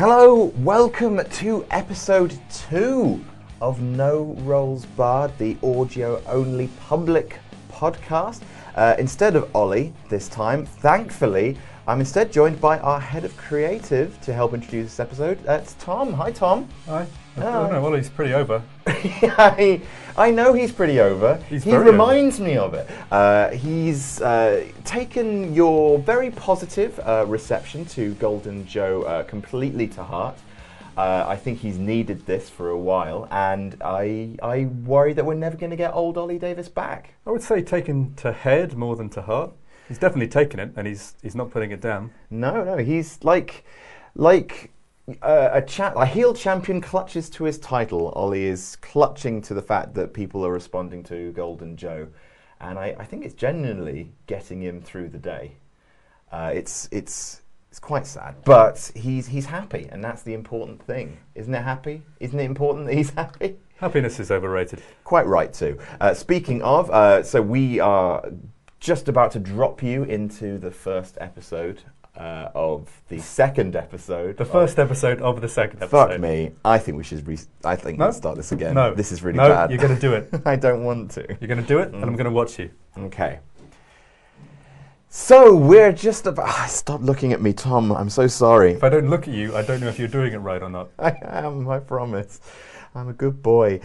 Hello, welcome to episode two of No Rolls Barred, the audio only public podcast. Uh, instead of Ollie this time, thankfully, I'm instead joined by our head of creative to help introduce this episode. It's Tom. Hi, Tom. Hi. I don't know. Well, he's pretty over. I, I know he's pretty over. He's he reminds me of it. Uh, he's uh, taken your very positive uh, reception to Golden Joe uh, completely to heart. Uh, I think he's needed this for a while, and I, I worry that we're never going to get old Ollie Davis back. I would say taken to head more than to heart. He's definitely taken it, and he's he's not putting it down. No, no, he's like, like uh, a cha- a heel champion clutches to his title. Ollie is clutching to the fact that people are responding to Golden Joe, and I, I think it's genuinely getting him through the day. Uh, it's it's it's quite sad, but he's he's happy, and that's the important thing, isn't it? Happy? Isn't it important that he's happy? Happiness is overrated. Quite right too. Uh, speaking of, uh, so we are just about to drop you into the first episode uh, of the second episode. The first episode of the second episode. Fuck me. I think we should. Re- I think No? let's start this again. No. this is really no, bad. you're going to do it. I don't want to. You're going to do it, and I'm going to watch you. Okay. So we're just about. Ah, stop looking at me, Tom. I'm so sorry. If I don't look at you, I don't know if you're doing it right or not. I am. I promise. I'm a good boy.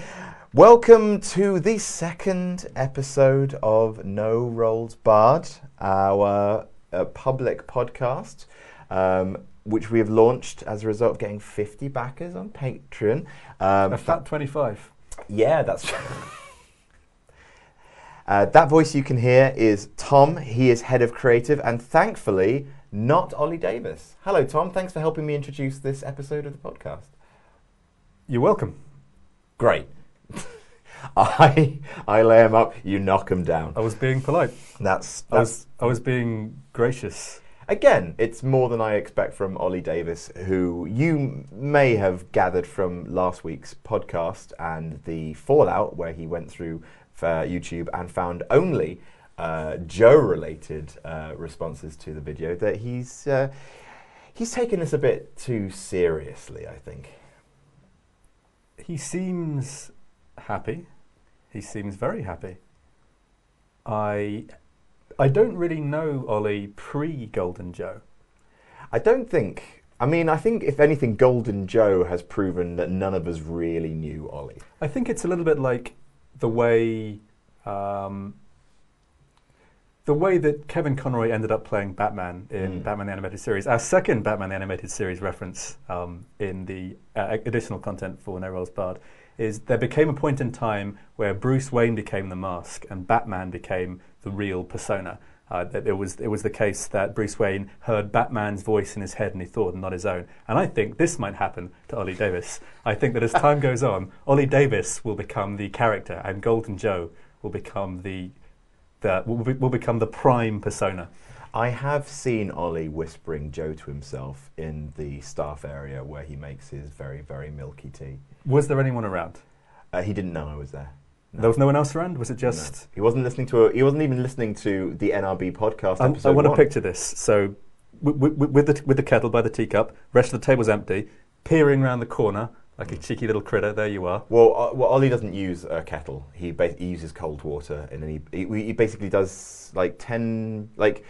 Welcome to the second episode of No Rolls Barred, our uh, public podcast, um, which we have launched as a result of getting 50 backers on Patreon. Um, A fat 25. Yeah, that's uh, that voice you can hear is Tom. He is head of creative, and thankfully, not Ollie Davis. Hello, Tom. Thanks for helping me introduce this episode of the podcast. You're welcome. Great. I I lay him up. You knock him down. I was being polite. That's I was I was being gracious. again. It's more than I expect from Ollie Davis, who you may have gathered from last week's podcast and the fallout, where he went through YouTube and found only uh, Joe-related uh, responses to the video. That he's uh, he's taken this a bit too seriously. I think. He seems happy. He seems very happy. I I don't really know Ollie pre Golden Joe. I don't think. I mean, I think if anything, Golden Joe has proven that none of us really knew Ollie. I think it's a little bit like the way um, the way that Kevin Conroy ended up playing Batman in Mm. Batman the Animated Series. Our second Batman the Animated Series reference um, in the uh, additional content for No Rolls Barred is there became a point in time where Bruce Wayne became the mask and Batman became the real persona. Uh, it was it was the case that Bruce Wayne heard Batman's voice in his head and he thought, not his own. And I think this might happen to Ollie Davis. I think that as time goes on, Ollie Davis will become the character, and Golden Joe will become the the will, be, will become the prime persona. I have seen Ollie whispering Joe to himself in the staff area where he makes his very, very milky tea. Was there anyone around? Uh, he didn't know I was there. There was no one else around. Was it No. just? He wasn't listening to. A, he wasn't even listening to the NRB podcast. I, episode I want to picture this. So, w- w- with the with the kettle by the teacup, rest of the table's empty. Peering round the corner like a cheeky little critter. There you are. Well, uh, well, Ollie doesn't use a kettle. He, ba- he uses cold water, and then he, he he basically does like ten like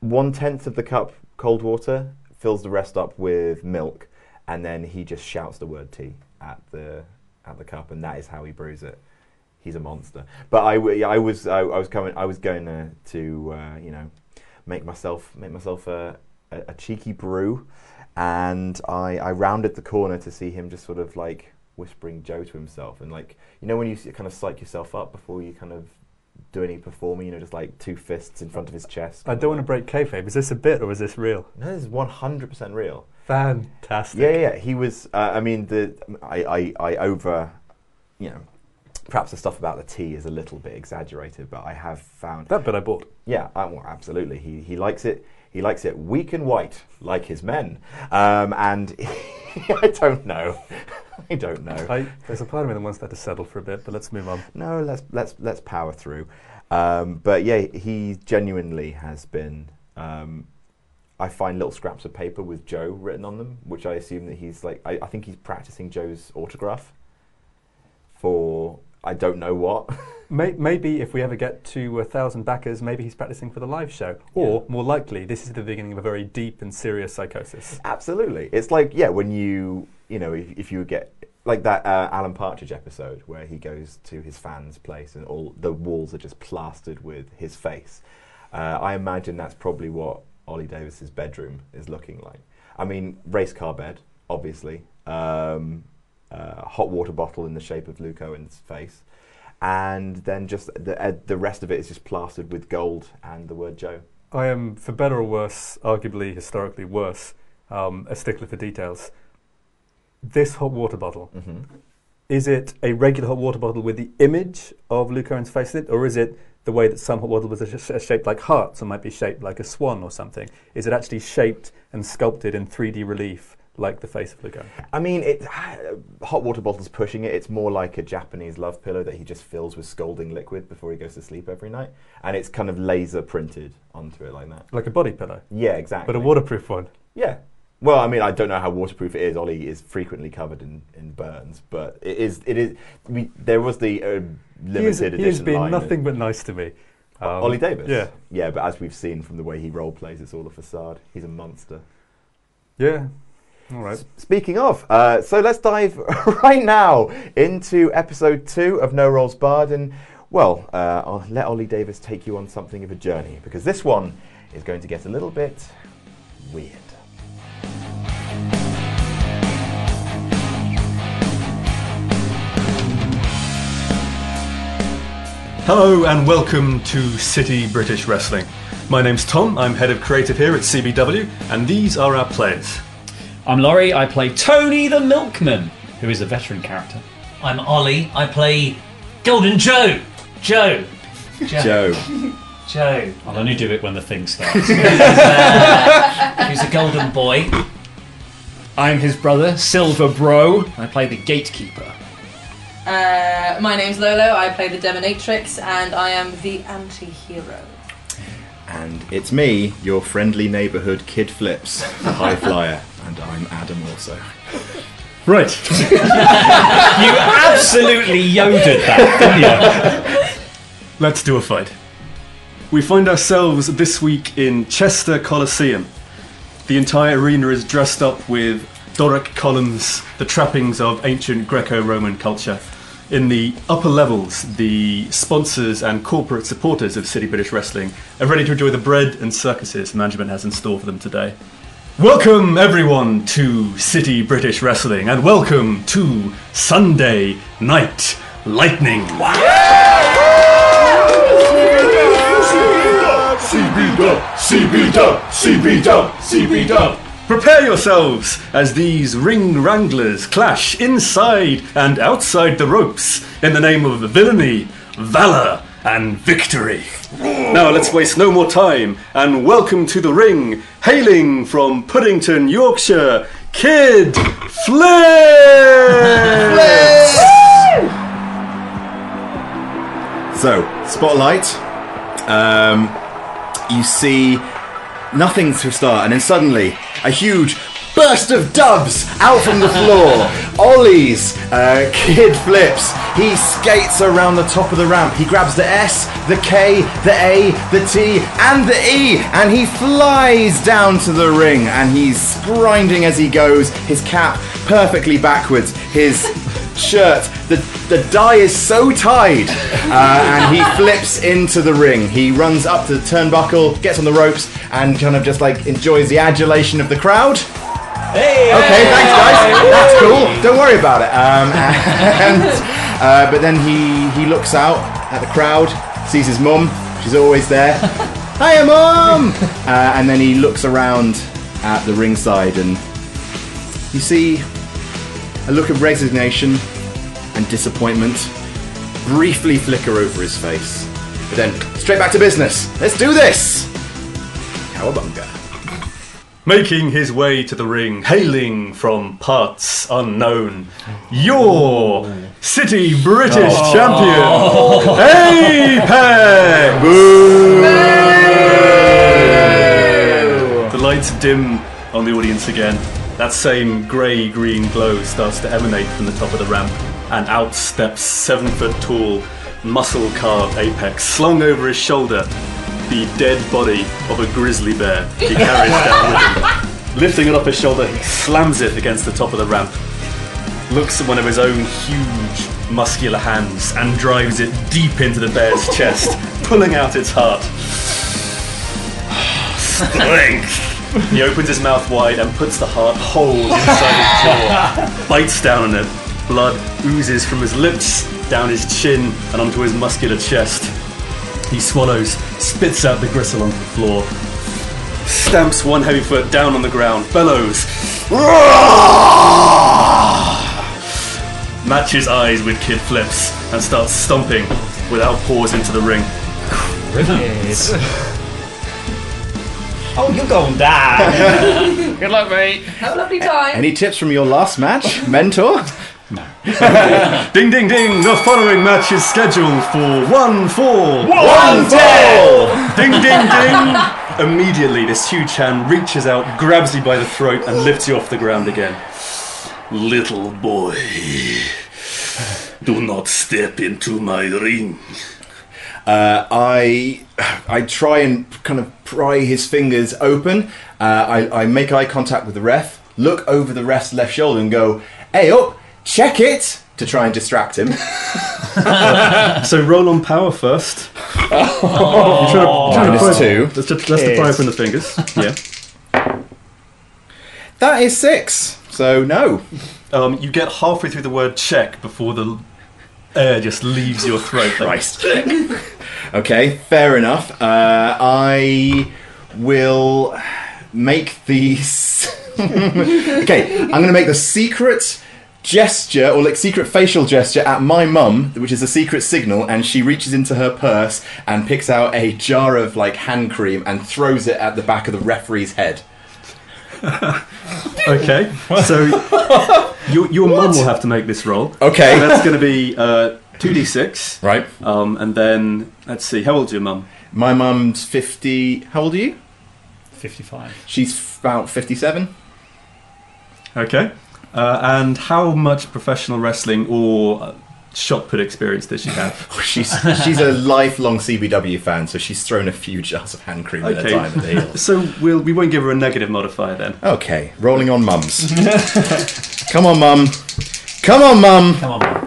one tenth of the cup cold water, fills the rest up with milk, and then he just shouts the word tea at the at the cup, and that is how he brews it. He's a monster. But I, w- I was I, I was coming I was going to, to uh, you know make myself make myself a, a, a cheeky brew, and I, I rounded the corner to see him just sort of like whispering Joe to himself, and like you know when you kind of psych yourself up before you kind of do any performing, you know, just like two fists in front of his chest. I don't want to break kayfabe. Is this a bit or is this real? No, this is one hundred percent real. Fantastic. Yeah, yeah. He was. Uh, I mean, the I, I, I over, you know, perhaps the stuff about the tea is a little bit exaggerated, but I have found. That bit I bought. Yeah, I, well, absolutely. He he likes it. He likes it weak and white, like his men. Um, and I don't know. I don't know. I, there's a part of me that wants that to settle for a bit, but let's move on. No, let's let's let's power through. Um, but yeah, he genuinely has been. Um, I find little scraps of paper with Joe written on them, which I assume that he's like. I, I think he's practicing Joe's autograph for I don't know what. Maybe if we ever get to a thousand backers, maybe he's practicing for the live show. Or, more likely, this is the beginning of a very deep and serious psychosis. Absolutely, it's like yeah, when you you know if, if you get like that uh, Alan Partridge episode where he goes to his fans' place and all the walls are just plastered with his face. Uh, I imagine that's probably what Ollie Davis's bedroom is looking like. I mean, race car bed, obviously, um, uh, hot water bottle in the shape of Luke Owen's face, and then just the uh, the rest of it is just plastered with gold and the word Joe. I am, for better or worse, arguably historically worse, um, a stickler for details. This hot water bottle, Mm-hmm. is it a regular hot water bottle with the image of Luke Owen's face in it, or is it the way that some hot water bottles are shaped like hearts or might be shaped like a swan or something? Is it actually shaped and sculpted in 3D relief like the face of Luke Owen? I mean, it, hot water bottle's pushing it. It's more like a Japanese love pillow that he just fills with scalding liquid before he goes to sleep every night, and it's kind of laser printed onto it like that. Like a body pillow, Yeah, exactly. but a waterproof one. Yeah. Well, I mean, I don't know how waterproof it is. Ollie is frequently covered in, in burns, but it is. It is. We, there was the uh, limited He, is, edition. he has been nothing but nice to me. Um, Ollie Davis. Yeah. Yeah, but as we've seen from the way he role plays, it's all a facade. He's a monster. Yeah. All right. Speaking of, uh, so let's dive right now into episode two of No Rolls Barred, and well, uh, I'll let Ollie Davis take you on something of a journey because this one is going to get a little bit weird. Hello and welcome to City British Wrestling. My name's Tom, I'm head of creative here at CBW, and these are our players. I'm Laurie. I play Tony the Milkman, who is a veteran character. I'm Ollie. I play Golden Joe. Joe. Joe. Joe. I'll only do it when the thing starts. Who's uh, a golden boy. I'm his brother, Silver Bro. I play the gatekeeper. Uh, my name's Lolo. I play the Demonatrix, and I am the anti-hero. And it's me, your friendly neighbourhood Kid Flips, the high flyer, and I'm Adam also. Right, You absolutely yoded that, didn't you? let's do a fight. We find ourselves this week in Chester Coliseum. The entire arena is dressed up with Doric columns, the trappings of ancient Greco Roman culture. In the upper levels, the sponsors and corporate supporters of City British Wrestling are ready to enjoy the bread and circuses management has in store for them today. Welcome, everyone, to City British Wrestling, and welcome to Sunday Night Lightning. Prepare yourselves as these ring wranglers clash inside and outside the ropes in the name of villainy, valor, and victory. Now let's waste no more time and welcome to the ring, hailing from Puddington, Yorkshire, Kid Flip! So, spotlight. Um, you see nothing to start, and then suddenly a huge burst of doves out from the floor. Ollie's uh, kid flips. He skates around the top of the ramp. He grabs the S, the K, the A, the T, and the E, and he flies down to the ring, and he's grinding as he goes. His cap perfectly backwards. His shirt, the the die is so tied, uh, and he flips into the ring. He runs up to the turnbuckle, gets on the ropes, and kind of just like enjoys the adulation of the crowd. Hey, Okay, thanks guys. That's cool. Don't worry about it. Um, and uh, but then he he looks out at the crowd, sees his mum. She's always there. Hiya, mum. Uh, and then he looks around at the ringside, and you see a look of resignation and disappointment briefly flicker over his face. But then straight back to business. Let's do this. Cowabunga. Making his way to the ring, hailing from parts unknown, your City British oh. champion, Apex! The lights dim on the audience again. That same grey green glow starts to emanate from the top of the ramp, and out steps seven foot tall, muscle carved Apex, slung over his shoulder, the dead body of a grizzly bear he carries down with him. Lifting it off his shoulder, he slams it against the top of the ramp, looks at one of his own huge, muscular hands, and drives it deep into the bear's chest, pulling out its heart. Strength! He opens his mouth wide and puts the heart whole inside his jaw, bites down on it. Blood oozes from his lips, down his chin, and onto his muscular chest. He swallows, spits out the gristle onto the floor, stamps one heavy foot down on the ground, bellows, matches eyes with Kid Flips, and starts stomping without pause into the ring. Oh, you're going down. Good luck, mate. Have a lovely time. Any tips from your last match, mentor? No. ding ding ding! The following match is scheduled for one fall. One fall! Ding ding ding! Immediately, this huge hand reaches out, grabs you by the throat, and lifts you off the ground again. Little boy, do not step into my ring. Uh, I I try and kind of pry his fingers open. Uh, I, I make eye contact with the ref, look over the ref's left shoulder, and go, "Hey, up, check it!" to try and distract him. So roll on power first. You're trying to, trying to Minus pry- two. That's just, that's the pry from the fingers. Yeah. That is six. So no. Um, you get halfway through the word check before the air just leaves your throat. Christ. okay, fair enough. Uh, I will make these. okay, I'm going to make the secret gesture or like secret facial gesture at my mum, which is a secret signal, and she reaches into her purse and picks out a jar of like hand cream and throws it at the back of the referee's head. Okay, so your, your mum will have to make this roll. Okay. So that's going to be uh, 2d6. Right. Um, and then, let's see, how old's your mum? My mum's 50. How old are you? 55. She's about 57. Okay. Uh, and how much professional wrestling or uh, shot put experience does she have? She's she's a lifelong CBW fan, so she's thrown a few jars of hand cream at a time at the heels. so we'll, we won't give her a negative modifier then. Okay, rolling on mums. Come on, mum. Come on, mum. Come on, man.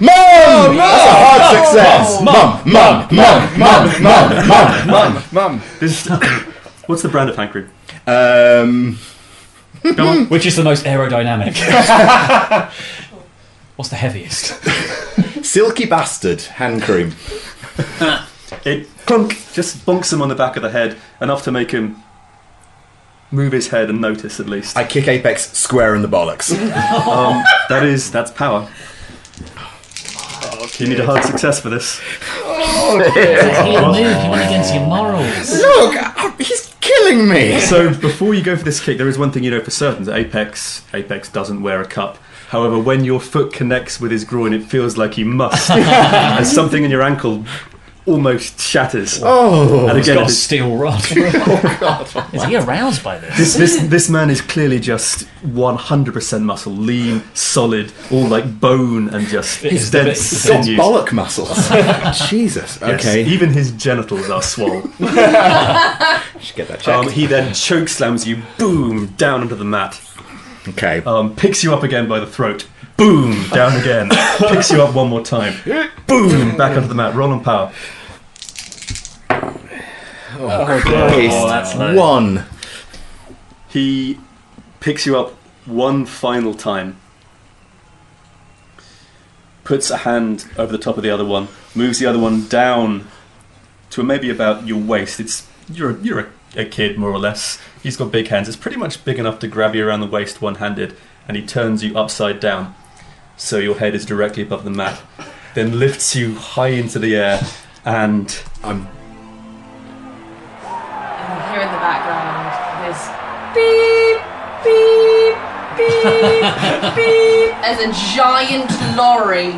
Mum! That's a hard success. Mum, mum, mum, mum, mum, mum, mum. Mum. This, what's the brand of hand cream? Um, Which is the most aerodynamic? What's the heaviest? silky bastard hand cream. It clunk just bonks him on the back of the head enough to make him move his head and notice at least. I kick Apex square in the bollocks. Um, that is that's power. You need a hard success for this. Heel move, you went against your morals. Look, uh, he's killing me. So before you go for this kick, there is one thing you know for certain: that Apex Apex doesn't wear a cup. However, when your foot connects with his groin, it feels like you must, and something in your ankle almost shatters. Oh, and He's again, got a steel rod. oh God. Is he aroused by this? this, this this man is clearly just 100% muscle, lean, solid, all like bone and just He's the dense bit- He's got sinews. bollock muscles. Jesus. Yes, Okay. even his genitals are swollen. Should get that checked. um, he then choke slams you, boom, down onto the mat. Okay. Um, picks you up again by the throat, boom, down again. picks you up one more time, boom, back onto the mat. Roll on power. Oh, that's low. One. He picks you up one final time, puts a hand over the top of the other one, moves the other one down to maybe about your waist. It's you're you're a, a kid more or less. He's got big hands. It's pretty much big enough to grab you around the waist one-handed, and he turns you upside down, so your head is directly above the mat. Then lifts you high into the air, and I'm. And hear in the background this beep, beep, beep, beep, as a giant lorry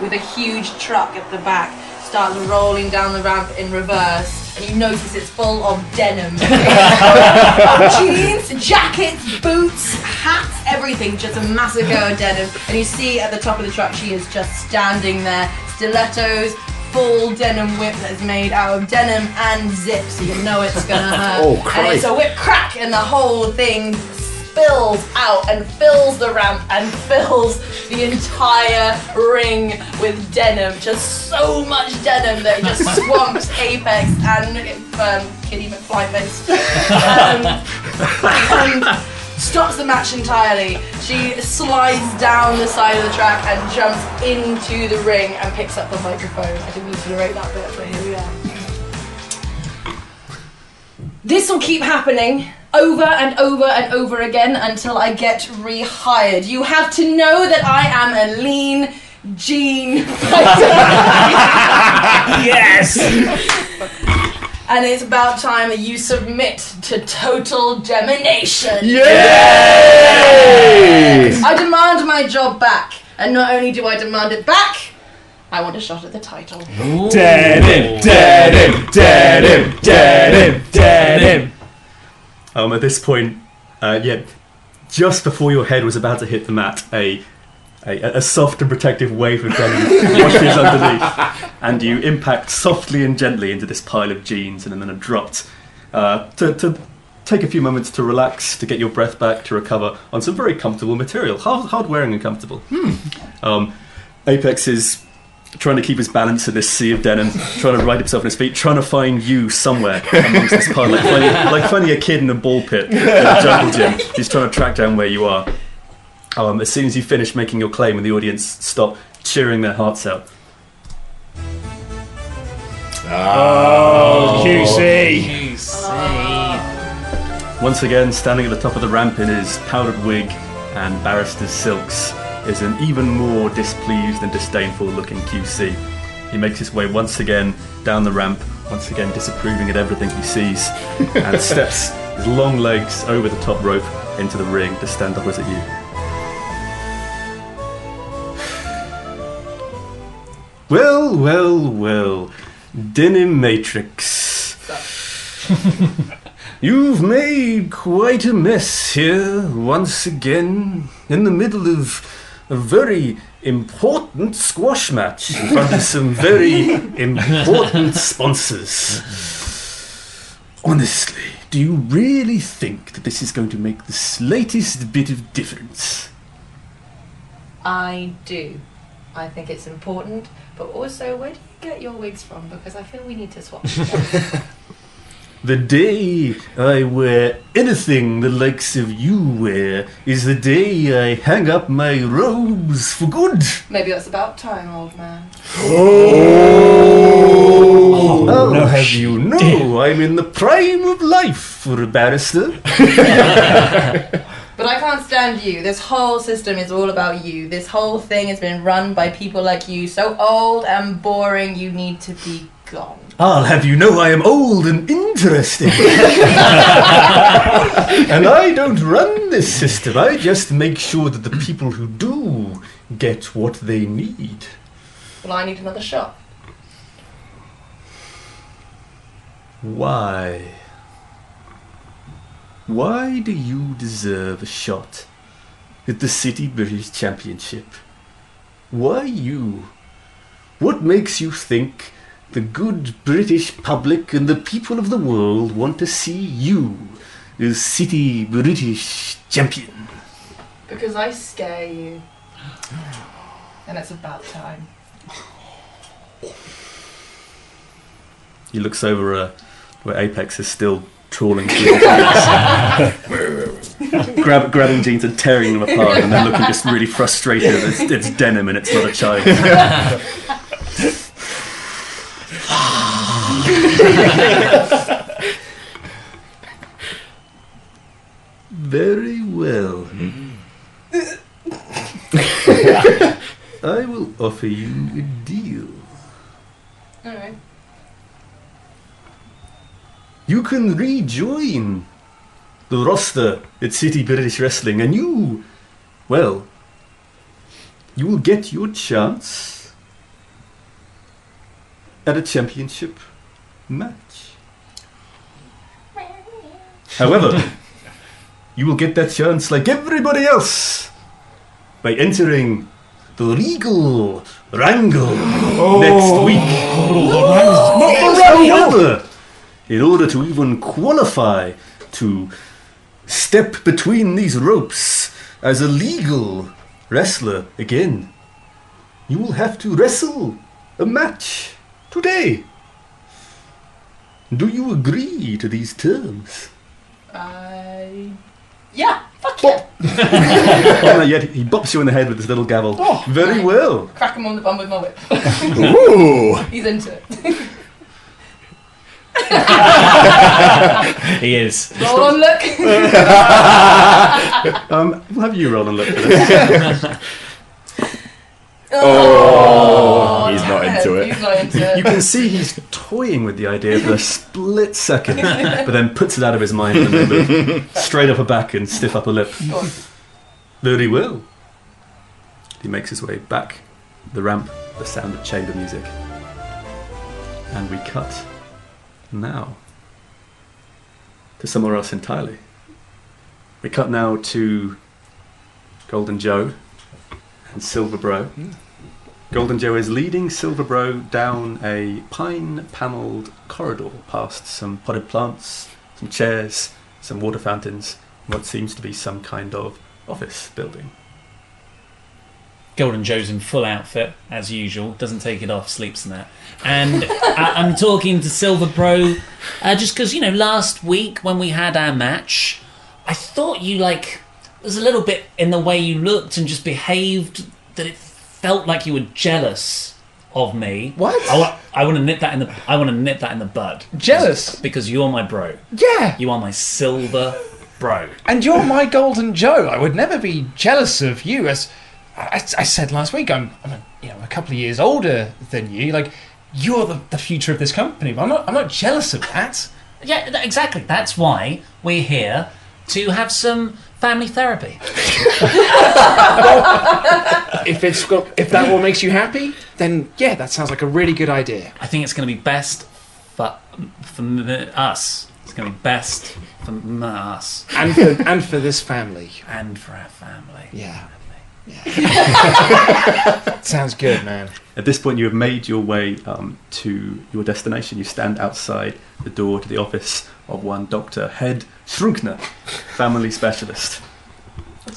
with a huge truck at the back starts rolling down the ramp in reverse, and you notice it's full of denim. Jeans, jackets, boots, hats, everything, just a massive go of denim. And you see at the top of the truck, she is just standing there, stilettos, full denim whip that is made out of denim and zip, so you know it's gonna hurt. Oh, And it's a whip crack, and the whole thing spills out and fills the ramp and fills the entire ring with denim. Just so much denim that it just swamps Apex and um, Kitty McFlyface. Um, and stops the match entirely. She slides down the side of the track and jumps into the ring and picks up the microphone. I didn't need to narrate that bit, but here we are. This will keep happening over and over and over again until I get rehired. You have to know that I am a lean gene fighter. Yes! and it's about time that you submit to total domination. Yay! I demand my job back, and not only do I demand it back, I want a shot at the title. Dead him! Dead him! Dead him! Dead him! Dead him! Um, at this point, uh, yeah, just before your head was about to hit the mat, a a, a soft and protective wave of denim washes underneath, and you impact softly and gently into this pile of jeans, and then are dropped uh, to, to take a few moments to relax, to get your breath back, to recover on some very comfortable material, hard, hard wearing and comfortable. Um, Apex is trying to keep his balance in this sea of denim, trying to right himself on his feet, trying to find you somewhere amongst this pile, like finding, like finding a kid in a ball pit in a jungle gym. He's trying to track down where you are. Um, as soon as you finish making your claim and the audience stop cheering their hearts out, Oh, QC! once again standing at the top of the ramp in his powdered wig and barrister's silks is an even more displeased and disdainful looking QC. He makes his way once again down the ramp, once again disapproving at everything he sees, and steps his long legs over the top rope into the ring to stand opposite you. Well, well, well. Denim Matrix. You've made quite a mess here once again in the middle of a very important squash match in front of some very important sponsors. Honestly, do you really think that this is going to make the slightest bit of difference? I do. I think it's important, but also, where do you get your wigs from? Because I feel we need to swap. them. The day I wear anything the likes of you wear is the day I hang up my robes for good. Maybe that's about time, old man. Oh, oh I'll have you know I'm in the prime of life for a barrister. But I can't stand you. This whole system is all about you. This whole thing has been run by people like you. So old and boring, you need to be gone. I'll have you know I am old and interesting. and I don't run this system. I just make sure that the people who do get what they need. Well, I need another shot. Why? Why do you deserve a shot at the City British Championship? Why you? What makes you think the good British public and the people of the world want to see you as City British Champion? Because I scare you. And it's about time. He looks over uh, where Apex is still trawling through the fingers. Grab, grabbing jeans and tearing them apart, and then looking just really frustrated. It's, it's denim and it's not a child. Very well. I will offer you a deal. Alright. You can rejoin the roster at City British Wrestling, and you, well, you will get your chance at a championship match. However, you will get that chance like everybody else by entering the legal wrangle next week. However, in order to even qualify to step between these ropes as a legal wrestler again, you will have to wrestle a match today. Do you agree to these terms? I. Yeah, fuck yeah. oh, not yet. He bops you in the head with his little gavel. Very well. Crack him on the bum with my whip. Ooh. He's into it. He is. Roll on look. um, we'll have you roll and look for this. Oh, he's not into it. it. He's not into it. You can see he's toying with the idea for a split second, but then puts it out of his mind and then move straight up a back and stiff upper lip. Go on. Very well. He makes his way back the ramp, the sound of chamber music. And we cut now to somewhere else entirely. We cut now to Golden Joe and Silver Bro. Hmm. Golden Joe is leading Silver Bro down a pine panelled corridor past some potted plants, some chairs, some water fountains, what seems to be some kind of office building. Golden Joe's in full outfit, as usual. Doesn't take it off, sleeps in that. And I, I'm talking to Silver Bro uh, just because, you know, last week when we had our match, I thought you, like, there's a little bit in the way you looked and just behaved that it felt like you were jealous of me. What? I, wa- I want to nip that in the. I want to nip that in the bud. Jealous? because you're my bro. Yeah. You are my silver bro. And you're my golden Joe. I would never be jealous of you. As I, I said last week, I'm, I'm a, you know a couple of years older than you. Like you're the, the future of this company. But I'm not. I'm not jealous of that. Yeah, th- exactly. That's why we're here to have some family therapy. If it's got, if that all makes you happy, then yeah, that sounds like a really good idea. I think it's going to be best for for us. It's going to be best for us And for and for this family. and for our family. Yeah. Sounds good, man. At this point, you have made your way um, to your destination. You stand outside the door to the office of one Dr. Head Schrunkner, family specialist.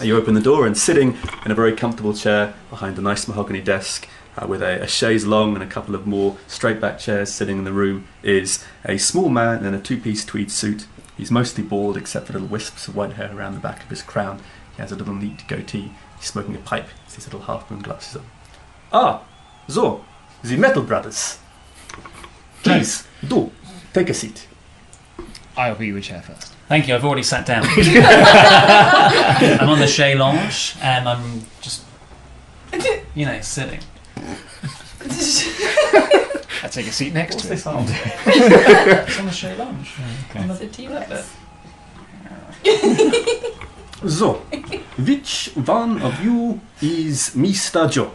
You open the door, and sitting in a very comfortable chair behind a nice mahogany desk uh, with a, a chaise longue and a couple of more straight back chairs sitting in the room is a small man in a two piece tweed suit. He's mostly bald except for little wisps of white hair around the back of his crown. He has a little neat goatee. He's smoking a pipe. He's his little half moon glasses on. Ah, so, the Metal Brothers. Please, do, take a seat. I'll be your chair first. Thank you. I've already sat down. I'm on the chaise Lounge and I'm just, you know, sitting. I take a seat next What's to this it. on? it's on the Chez Lounge. On the It's a T-Rex. So, which one of you is Mr. Joe?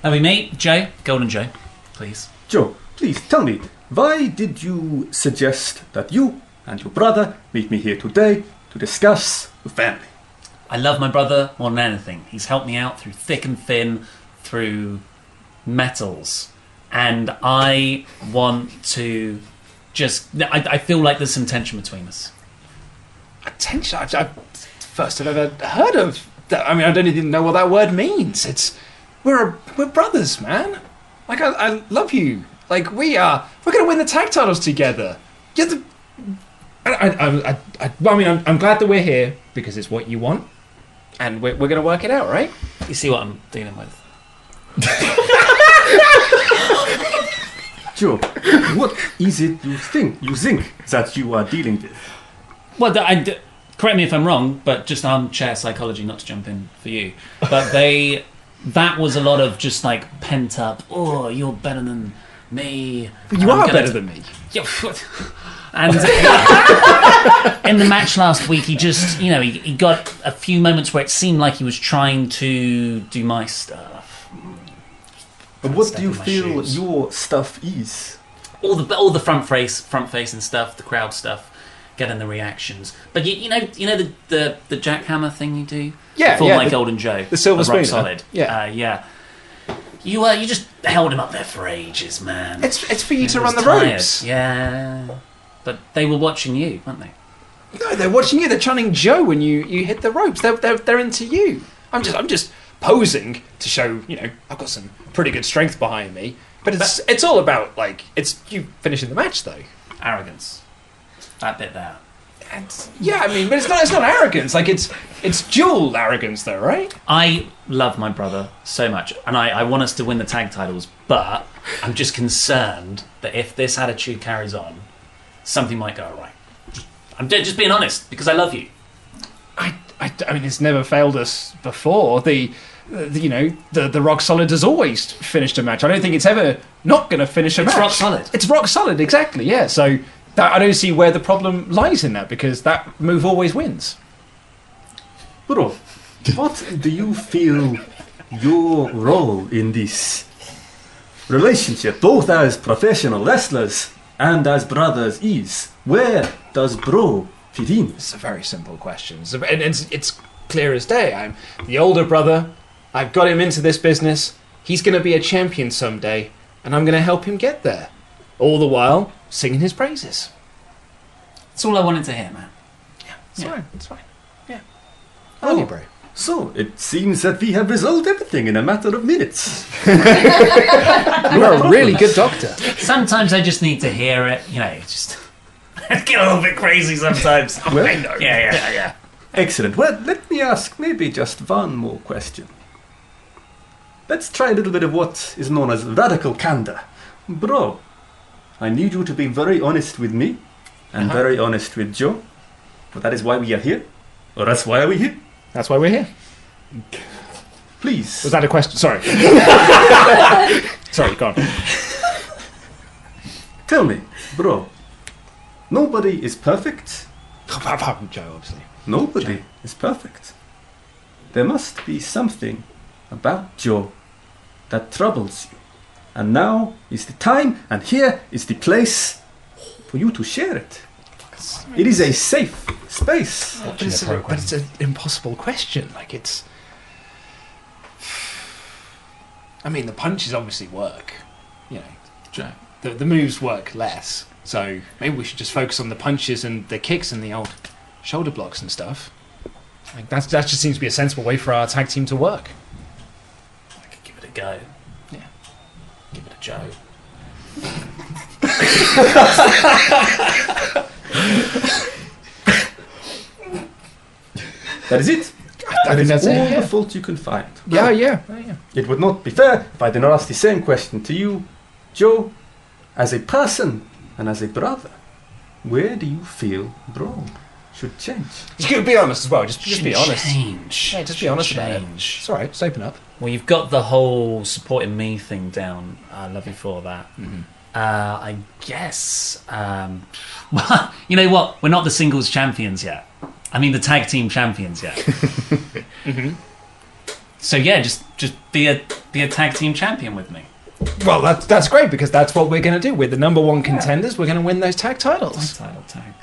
That'll be me, Joe, Golden Joe, please. Joe, please tell me, why did you suggest that you and your brother meet me here today to discuss the family? I love my brother more than anything. He's helped me out through thick and thin, through metals. And I want to just. I, I feel like there's some tension between us. Attention. I, I, first I've ever heard of that. I mean, I don't even know what that word means. It's we're a, we're brothers, man. Like I, I love you. Like we are. We're gonna win the tag titles together. You're the. I, I, I, I, I, well, I mean, I'm, I'm glad that we're here because it's what you want, and we're, we're gonna work it out, right? You see what I'm dealing with? Joe, what is it you think you think that you are dealing with? Well, I, d- correct me if I'm wrong, but just armchair psychology, not to jump in for you. But they, that was a lot of just like pent up. Oh, you're better than me. You I'm are gonna better t- than me. Yeah, and in the match last week, he just, you know, he, he got a few moments where it seemed like he was trying to do my stuff. But what do you feel shoes. your stuff is? all the all the front face front face and stuff, the crowd stuff, getting the reactions. But you, you know you know the, the the jackhammer thing you do, Yeah, for yeah, like the- Golden Joe, the silver Rock solid, Yeah. uh, yeah. You uh, you just held him up there for ages, man. It's it's for you to run the tired. ropes. yeah. But they were watching you, weren't they? No, they're watching you. They're chanting Joe when you, you hit the ropes. They're, they're they're into you. I'm just I'm just posing to show you know I've got some pretty good strength behind me. But it's it's all about like it's you finishing the match though. Arrogance. That bit there. And yeah, I mean, but it's not it's not arrogance. Like it's it's dual arrogance though, right? I love my brother so much, and I, I want us to win the tag titles, but I'm just concerned that if this attitude carries on, something might go awry. I'm de- just being honest because I love you. I, I, I mean, it's never failed us before. The, the you know the the rock solid has always finished a match. I don't think it's ever not going to finish a It's match. rock solid. It's rock solid, exactly. Yeah. So that, I don't see where the problem lies in that because that move always wins. Bro, what do you feel your role in this relationship, both as professional wrestlers and as brothers, is? Where does bro fit in? It's a very simple question, It's a- and it's it's clear as day. I'm the older brother. I've got him into this business. He's going to be a champion someday, and I'm going to help him get there. All the while singing his praises. That's all I wanted to hear, man. Yeah, It's Yeah. fine. It's fine. Yeah. I love you, bro. So, it seems that we have resolved everything in a matter of minutes. You're a really good doctor. Sometimes I just need to hear it. You know, just get a little bit crazy sometimes. Well, I know. Yeah, yeah, yeah, yeah. Excellent. Well, let me ask maybe just one more question. Let's try a little bit of what is known as radical candor. Bro, I need you to be very honest with me and Uh-huh. very honest with Joe. But that is why we are here. Or that's why are we here? That's why we're here. Please. Was that a question? Sorry. Sorry, go on. Tell me, bro. Nobody is perfect. Joe, obviously. Nobody is perfect. There must be something about Joe that troubles you. And now is the time, and here is the place for you to share it. It is a safe space. But it's, a, but it's an impossible question. Like it's. I mean, the punches obviously work. You know, the the moves work less. So maybe we should just focus on the punches and the kicks and the old shoulder blocks and stuff. Like that's that just seems to be a sensible way for our tag team to work. I could give it a go. Yeah. Give it a Joe. That is it. I That think is that's all it. the fault you can find. Yeah, yeah, yeah, yeah. It would not be fair if I did not ask the same question to you, Joe, as a person and as a brother. Where do you feel bro should change? You could be honest as well. Just just be honest. Change. Yeah, just be Shouldn't honest about it. change. It's all right. Just open up. Well, you've got the whole supporting me thing down. I love you for that. Mm-hmm. Uh, I guess. Um, well, you know what? We're not the singles champions yet. I mean, the tag team champions yet. So yeah, just just be a be a tag team champion with me. Well, that's that's great because that's what we're going to do. We're the number one contenders. We're going to win those tag titles. Title tag.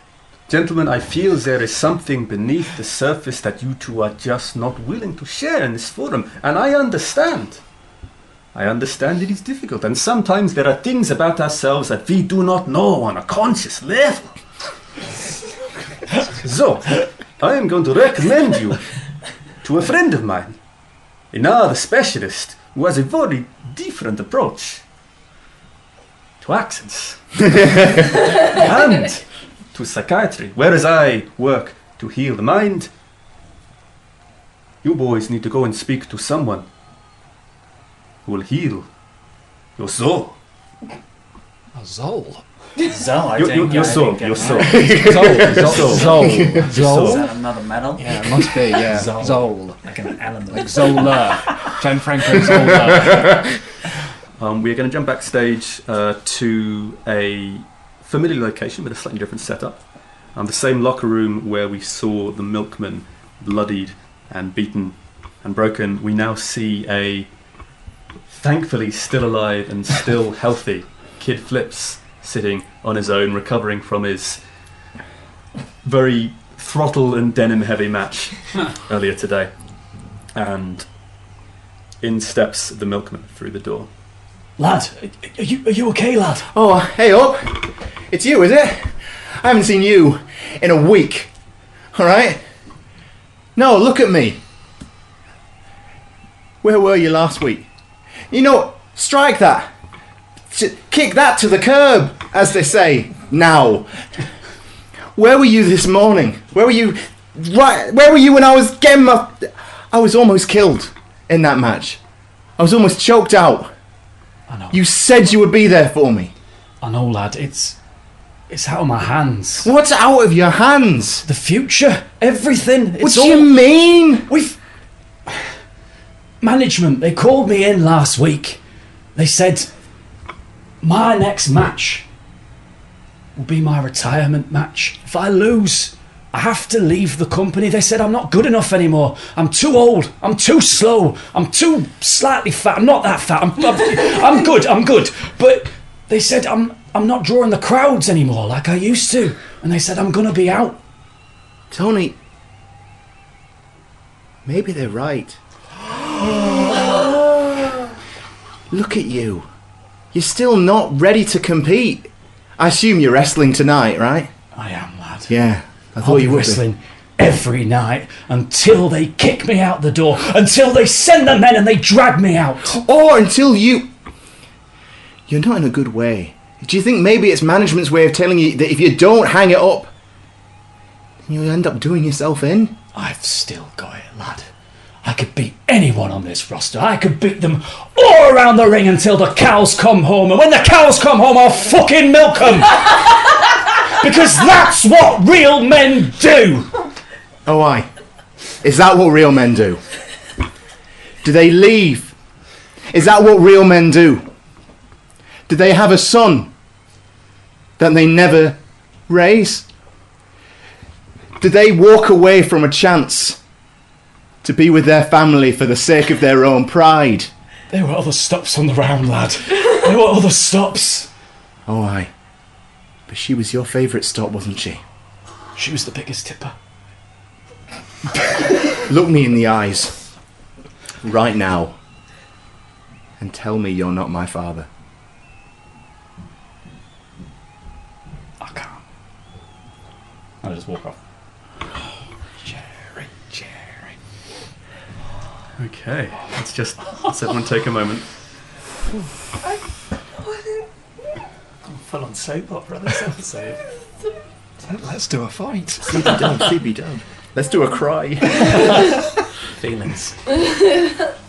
Gentlemen, I feel there is something beneath the surface that you two are just not willing to share in this forum, and I understand. I understand it is difficult, and sometimes there are things about ourselves that we do not know on a conscious level. so, I am going to recommend you to a friend of mine, another specialist who has a very different approach to accents and to psychiatry. Whereas I work to heal the mind, you boys need to go and speak to someone will heal your soul. A Zol. Zol, I Your- think. your- your I soul, think, your uh, soul. Zol. Zol. Zol. Is that another medal? Yeah, it must be. Yeah. Zol. Zol. Like an element. Like Zola. Gianfranco Zola. Um, we're going to jump backstage uh, to a familiar location with a slightly different setup. Um, the same locker room where we saw the milkman bloodied and beaten and broken. We now see a thankfully still alive and still healthy Kid Flips sitting on his own, recovering from his very throttle and denim heavy match earlier today. And in steps the milkman through the door. Lad, are you, are you okay, lad? Oh, hey up! It's you, is it? I haven't seen you in a week. All right? No, look at me. Where were you last week? You know, strike that. Kick that to the curb, as they say now. Where were you this morning? Where were you? Right? Where were you when I was getting my? I was almost killed in that match. I was almost choked out. I know. You said you would be there for me. I know, lad. It's it's out of my hands. What's out of your hands? The future, everything. It's What all do you mean? we've management. They called me in last week. They said my next match will be my retirement match. If I lose, I have to leave the company. They said I'm not good enough anymore. I'm too old. I'm too slow. I'm too slightly fat. I'm not that fat. I'm, I'm, I'm good. I'm good. But they said I'm I'm not drawing the crowds anymore like I used to. And they said I'm gonna be out. Tony, maybe they're right. Look at you. You're still not ready to compete. I assume you're wrestling tonight, right? I am, lad. Yeah, I I'll thought you were wrestling every night until they kick me out the door, until they send the men and they drag me out. Or until you. You're not in a good way. Do you think maybe it's management's way of telling you that if you don't hang it up, you'll end up doing yourself in? I've still got it, lad. I could beat anyone on this roster. I could beat them all around the ring until the cows come home. And when the cows come home, I'll fucking milk them. because that's what real men do. Oh, aye. Is that what real men do? Do they leave? Is that what real men do? Do they have a son that they never raise? Do they walk away from a chance to be with their family for the sake of their own pride? There were other stops on the round, lad. There were other stops. Oh, aye. But she was your favourite stop, wasn't she? She was the biggest tipper. Look me in the eyes right now and tell me you're not my father. I can't. I just walk off. Okay, let's just let's everyone take a moment. I'm full on soap opera this episode. Let's do a fight. CB dub, CB dub. Let's do a cry. Feelings.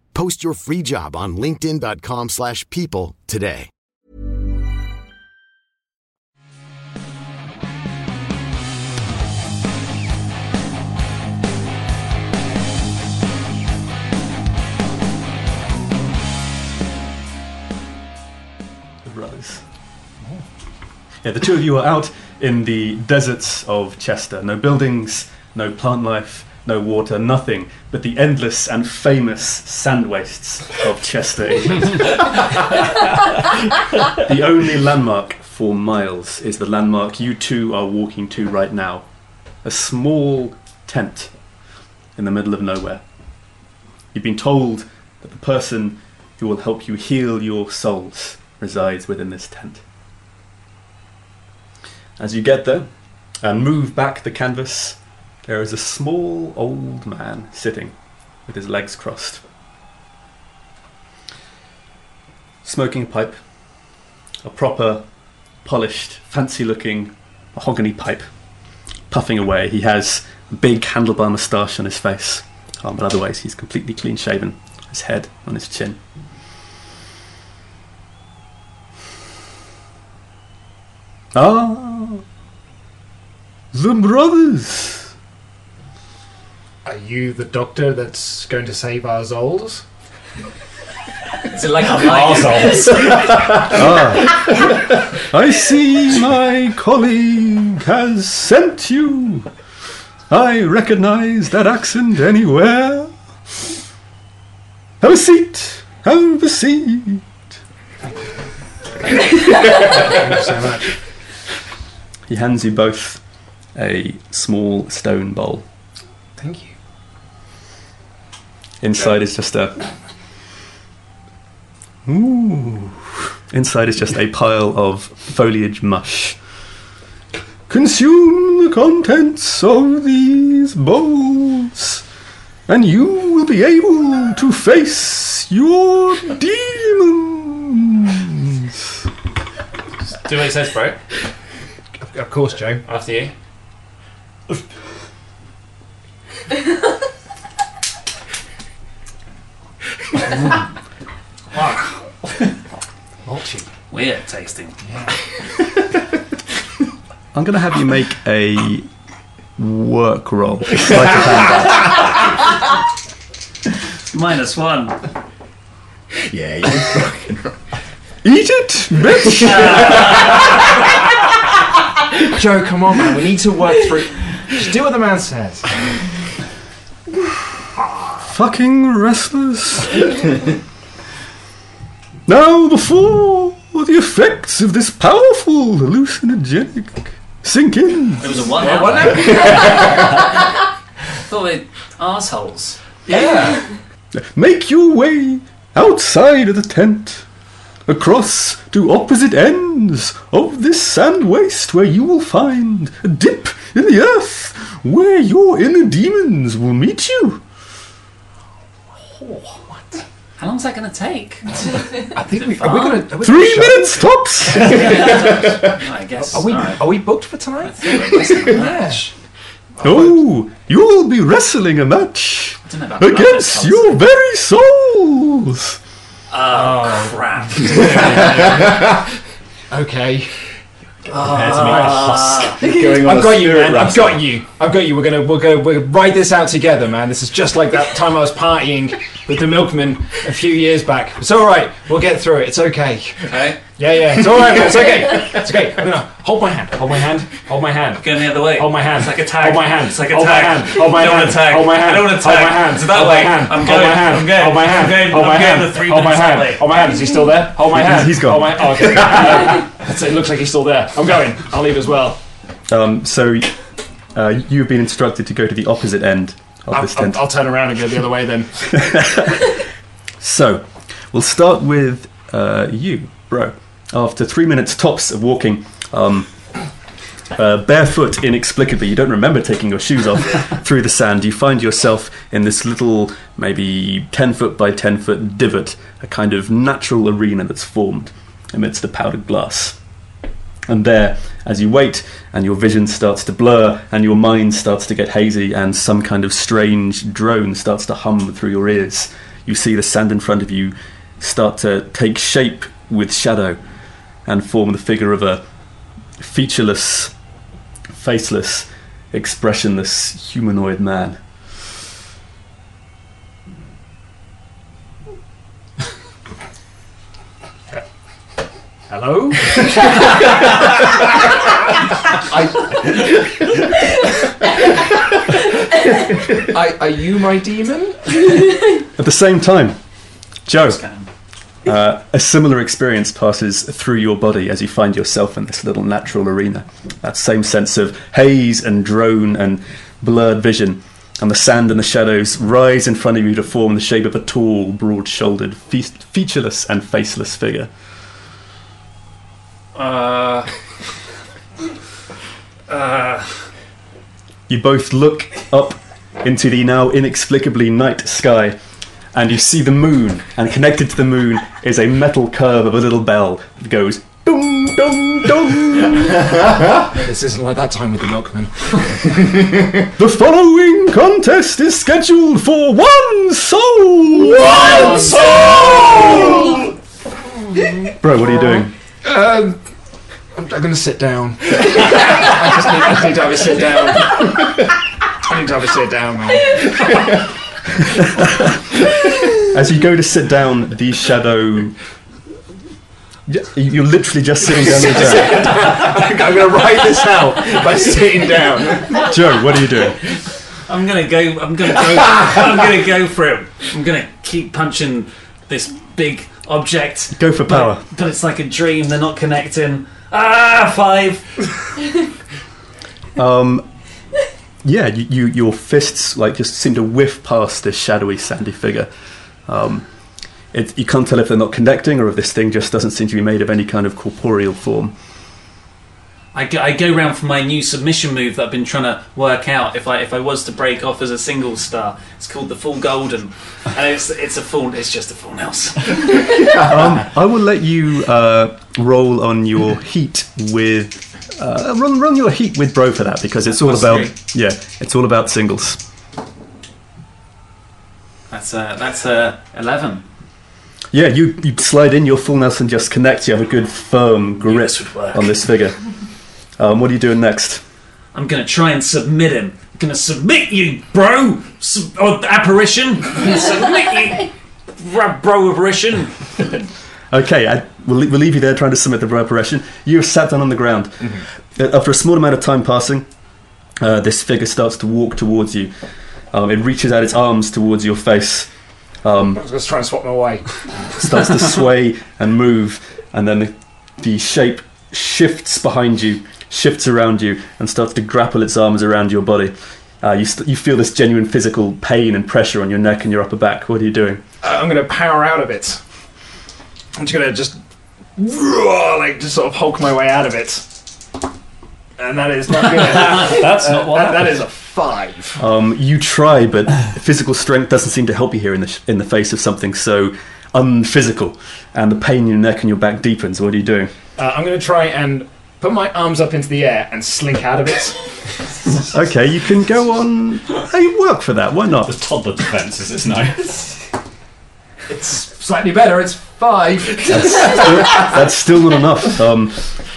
Post your free job on linkedin.com/people slash people today. The brothers. Yeah, the two of you are out in the deserts of Chester. No buildings, no plant life, no water, nothing but the endless and famous sand wastes of Chester, England. the only landmark for miles is the landmark you two are walking to right now. A small tent in the middle of nowhere. You've been told that the person who will help you heal your souls resides within this tent. As you get there and move back the canvas, there is a small old man sitting with his legs crossed, smoking a pipe, a proper, polished, fancy looking mahogany pipe, puffing away. He has a big handlebar moustache on his face, um, but otherwise he's completely clean shaven, his head on his chin. Ah, the brothers. Are you the doctor that's going to save our souls? Is it like a ah, I see my colleague has sent you. I recognize that accent anywhere. Have a seat. Have a seat. Thank you so much. He hands you both a small stone bowl. Thank you. Inside is just a. Ooh. Inside is just a pile of foliage mush. Consume the contents of these bowls, and you will be able to face your demons. Do what it says, bro. Of course, Joe. After you. Wow. Mulchy. Weird tasting. I'm going to have you make a work roll. Sleight of Minus one. Yeah, you fucking. Eat it, bitch! Joe, come on, man. We need to work through. Just do what the man says. Fucking restless. now, before the effects of this powerful hallucinogenic sink in, It was a one. Yeah, hour. one thought we assholes. Yeah. make your way outside of the tent, across to opposite ends of this sand waste where you will find a dip in the earth where your inner demons will meet you. How long's that going to take? I think we are we gonna are we Three gonna minutes tops! I guess. Are we alright. are we booked for tonight? match. Oh, you will be wrestling a match I don't know about against your very souls. Oh, crap. Okay. Ah. Going on I've a got you, spirit man. I've got you. I've got you. We're gonna we're gonna we're gonna ride this out together, man. This is just like that time I was partying with the milkman a few years back. It's all right. We'll get through it. It's okay. Okay. Yeah, yeah. It's all right. man. It's okay. It's okay. I'm gonna hold my hand. Hold my hand. Hold my hand. Going the other way. Hold my hand. It's like a tag. Hold my hand. It's like a hold tag. my hand. Hold my Don't hand. tag. Hold my hand. I don't wanna Hold my hand. It's that hold way. My hand. I'm hold going. my hand. I'm going. Hold my hand. I'm going. Hold my I'm going hand. the three Hold my hand. Hold my hand. Is he still there? Hold my He's- hand. he's gone. Hold my. Oh, okay. That's- it looks like he's still there. I'm going. I'll leave as well. Um, so uh, you've been instructed to go to the opposite end of I'll. I'll, I'll turn around and go the other way then. So, we'll start with uh, you, bro. After three minutes tops of walking, um, uh, barefoot inexplicably, you don't remember taking your shoes off through the sand. You find yourself in this little, maybe 10 foot by 10 foot divot, a kind of natural arena that's formed amidst the powdered glass. And there, as you wait, and your vision starts to blur, and your mind starts to get hazy, and some kind of strange drone starts to hum through your ears, you see the sand in front of you start to take shape with shadow and form the figure of a featureless, faceless, expressionless humanoid man. Hello? I, are you my demon? At the same time, Joe, uh, a similar experience passes through your body as you find yourself in this little natural arena. That same sense of haze and drone and blurred vision, and the sand and the shadows rise in front of you to form the shape of a tall, broad shouldered, fe- featureless, and faceless figure. Uh, uh, You both look up into the now inexplicably night sky, and you see the moon, and connected to the moon is a metal curve of a little bell that goes dum dum dum. this isn't like that time with the milkman. the following contest is scheduled for one soul. One soul. Bro, what are you doing? Um, I'm, I'm gonna sit down. I just need, I just need to have a sit down. I need to have a sit down, man. As you go to sit down, the shadow. You're literally just sitting down the ground. I'm gonna write this out by sitting down. Joe, what are you doing? I'm gonna go. I'm gonna go. I'm gonna go for it. I'm gonna keep punching this big object. Go for power. But, but it's like a dream. They're not connecting. Ah, five. Um, yeah, you, you, your fists like just seem to whiff past this shadowy, sandy figure. Um, it, you can't tell if they're not connecting or if this thing just doesn't seem to be made of any kind of corporeal form. I go, I go round for my new submission move that I've been trying to work out. If I if I was to break off as a single star, it's called the full golden, and it's it's a full. It's just a full Nelson. um, I will let you uh, roll on your heat with uh, run run your heat with bro for that because it's all Plus about three. yeah it's all about singles. That's uh, that's uh, eleven. Yeah, you, you slide in your full Nelson and just connects. You have a good firm grip work. on this figure. Um, what are you doing next? I'm gonna try and submit him. I'm gonna submit you, bro. Sub- or apparition. Submit you, bro, bro apparition. Okay, I, we'll, we'll leave you there trying to submit the apparition. You have sat down on the ground. Uh, After a small amount of time passing, uh, this figure starts to walk towards you. Um, it reaches out its arms towards your face, um, I was just trying to swap my way. starts to sway and move, and then the, the shape shifts behind you, shifts around you, and starts to grapple its arms around your body. Uh, you, st- you feel this genuine physical pain and pressure on your neck and your upper back. What are you doing? Uh, I'm gonna power out of it. I'm just gonna just like just sort of hulk my way out of it. And that is not good. That's not what that, that happened. a five. Um, you try, but physical strength doesn't seem to help you here in the sh- in the face of something so unphysical, and the pain in your neck and your back deepens. What are you doing? Uh, I'm gonna try and put my arms up into the air and slink out of it. Okay, you can go on. Hey, work for that. Why not? The toddler defense, as it's known. It's slightly better. It's five. That's still, that's still not enough. Um,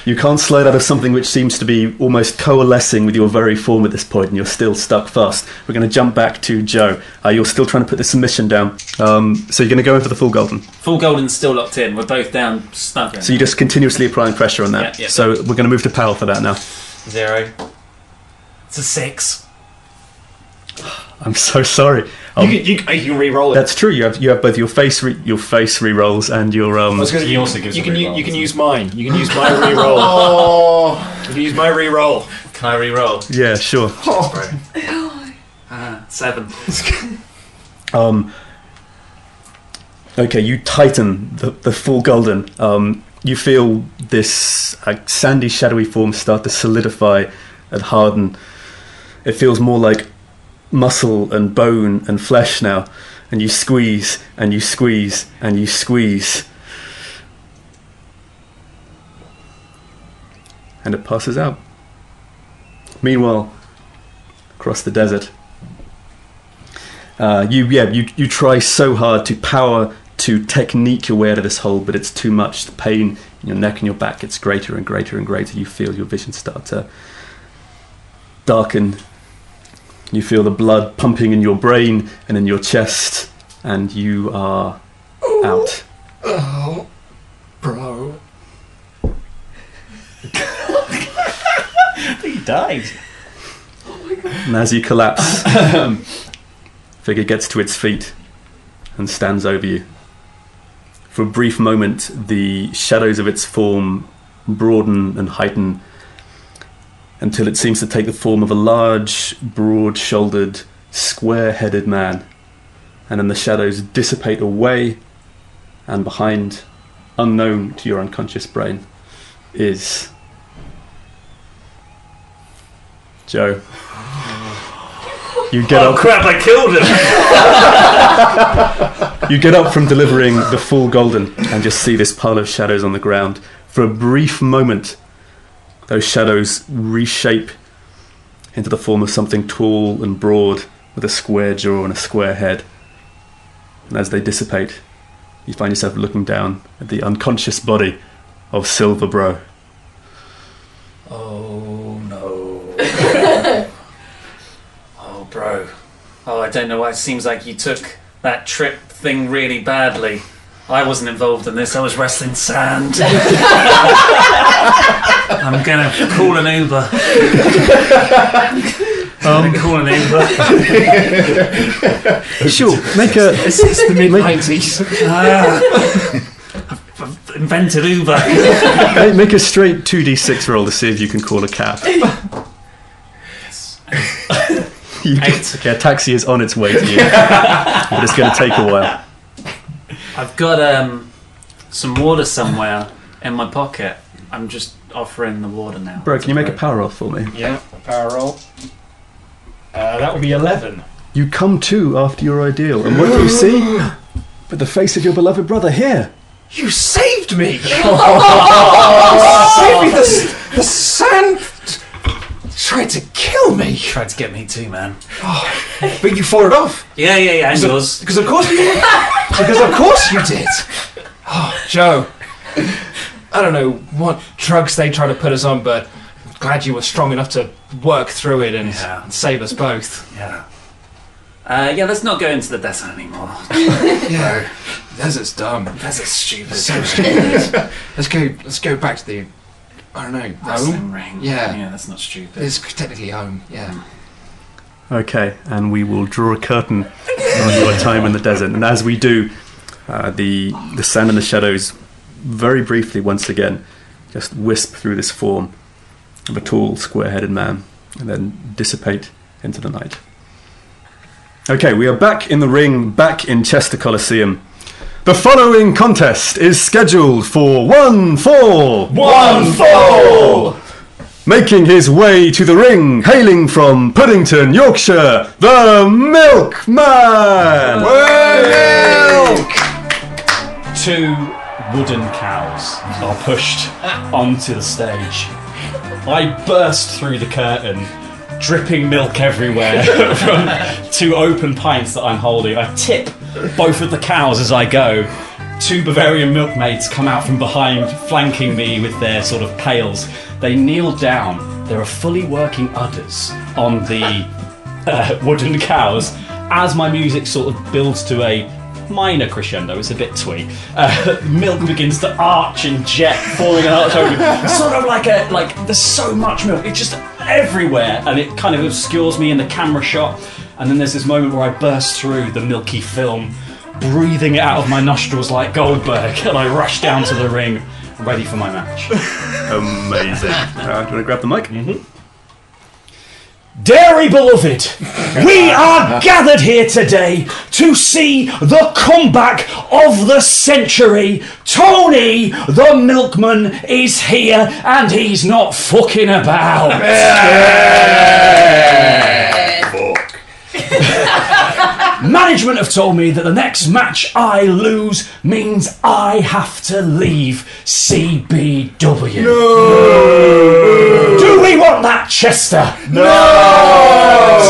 You can't slide out of something which seems to be almost coalescing with your very form at this point, and you're still stuck fast. We're going to jump back to Joe. Uh, you're still trying to put the submission down. Um, so you're going to go in for the full golden. Full golden's still locked in. We're both down snug. So you're just continuously applying pressure on that. Yeah, yeah. So we're going to move to Pal for that now. Zero. It's a six. I'm so sorry. Um, you, can, you, can- you can re-roll it. That's true. You have you have both your face re- your face re-rolls and your um. I was gonna- you, can, u- you can use mine. You can use my Oh. re-roll. Oh. You can use my re-roll. Can I re-roll? Yeah, sure. Uh, seven. Um, okay, you tighten the, the full golden. Um, you feel this uh, sandy, shadowy form start to solidify and harden. It feels more like muscle and bone and flesh now. And you squeeze and you squeeze and you squeeze. And it passes out. Meanwhile, across the desert, uh, you yeah you you try so hard to power to technique your way out of this hole, but it's too much. The pain in your neck and your back gets greater and greater and greater. You feel your vision start to darken. You feel the blood pumping in your brain and in your chest, and you are out. Oh, bro. he died. And as you collapse, figure gets to its feet and stands over you. For a brief moment, the shadows of its form broaden and heighten until it seems to take the form of a large, broad shouldered, square headed man. And then the shadows dissipate away, and behind, unknown to your unconscious brain, is Joe. You get up oh up. crap! I killed him. You get up from delivering the full golden and just see this pile of shadows on the ground. For a brief moment, those shadows reshape into the form of something tall and broad with a square jaw and a square head. And as they dissipate, you find yourself looking down at the unconscious body of Silver Bro. Oh no. oh, bro. Oh, I don't know why. It seems like you took that trip thing really badly. I wasn't involved in this. I was wrestling sand. I'm gonna call an Uber. I'm gonna call an Uber. Sure, make a. It's, it's the mid nineties. Ah, I've invented Uber. make, make a straight 2d6 roll to see if you can call a cab. You Eight. Okay, a taxi is on its way to you, but it's going to take a while. I've got um, some water somewhere in my pocket. I'm just offering the water now. Bro, can you make a power roll for me? Yeah, power roll. Uh, that would be eleven. You come to after your ideal, and what do you see? But the face of your beloved brother here. You saved me! you saved me! The, the sand tried to kill me. Tried to get me too, man. But you fought it off. Yeah, yeah, yeah. And Because of- yours. Because of course you did. because of course you did. Oh, Joe. I don't know what drugs they try to put us on, but I'm glad you were strong enough to work through it and, and save us both. Yeah. Uh, yeah, let's not go into the desert anymore. Yeah. Desert's dumb. Desert's stupid. So stupid. let's go. Let's go back to the. I don't know. Wrestling Home. ring. Yeah. Yeah, that's not stupid. It's technically home. Yeah. Okay, and we will draw a curtain on your time in the desert. And as we do, uh, the the sand and the shadows, very briefly once again, just wisp through this form of a tall, square-headed man, and then dissipate into the night. Okay, we are back in the ring, back in Chester Coliseum. The following contest is scheduled for one fall. One fall! Making his way to the ring, hailing from Puddington, Yorkshire, the Milkman! Milk! Two wooden cows are pushed onto the stage. I burst through the curtain, dripping milk everywhere from two open pints that I'm holding. I tip both of the cows as I go. two Bavarian milkmaids come out from behind, flanking me with their sort of pails. They kneel down. There are fully working udders on the uh, wooden cows. As my music sort of builds to a minor crescendo, it's a bit twee. Uh, milk begins to arch and jet, falling out over me. Sort of like a like. There's so much milk. It's just everywhere, and it kind of obscures me in the camera shot. And then there's this moment where I burst through the milky film, breathing it out of my nostrils like Goldberg, and I rush down to the ring, ready for my match. Amazing. Uh, do you want to grab the mic? Mm-hmm. Dairy beloved, we are gathered here today to see the comeback of the century. Tony the milkman is here and he's not fucking about. Management have told me that the next match I lose means I have to leave CBW. No! Do we want that, Chester? No!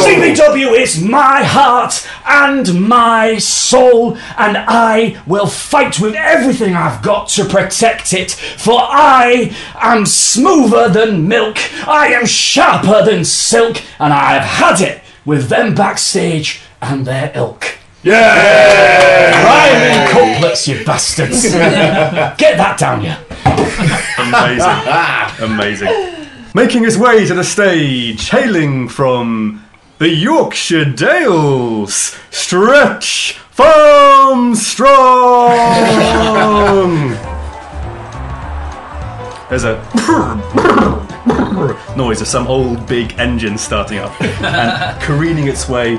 CBW is my heart and my soul, and I will fight with everything I've got to protect it, for I am smoother than milk, I am sharper than silk, and I've had it with them backstage and their ilk. Yeah! Rhyming couplets, you bastards! Get that down, you. Amazing. Amazing. Making his way to the stage, hailing from the Yorkshire Dales, Stretch Farmstrong! There's a noise of some old big engine starting up and careening its way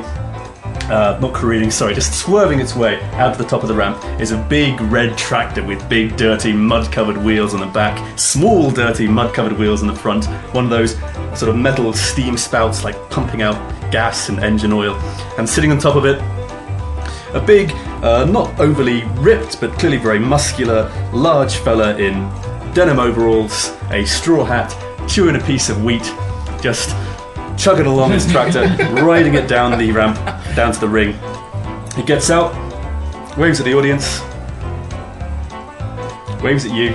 uh, not careening, sorry, just swerving its way out to the top of the ramp is a big red tractor with big, dirty, mud covered wheels on the back, small, dirty, mud covered wheels on the front, one of those sort of metal steam spouts like pumping out gas and engine oil. And sitting on top of it, a big, uh, not overly ripped, but clearly very muscular, large fella in denim overalls, a straw hat, chewing a piece of wheat, just chugging along his tractor, riding it down the ramp, down to the ring. He gets out, waves at the audience, waves at you,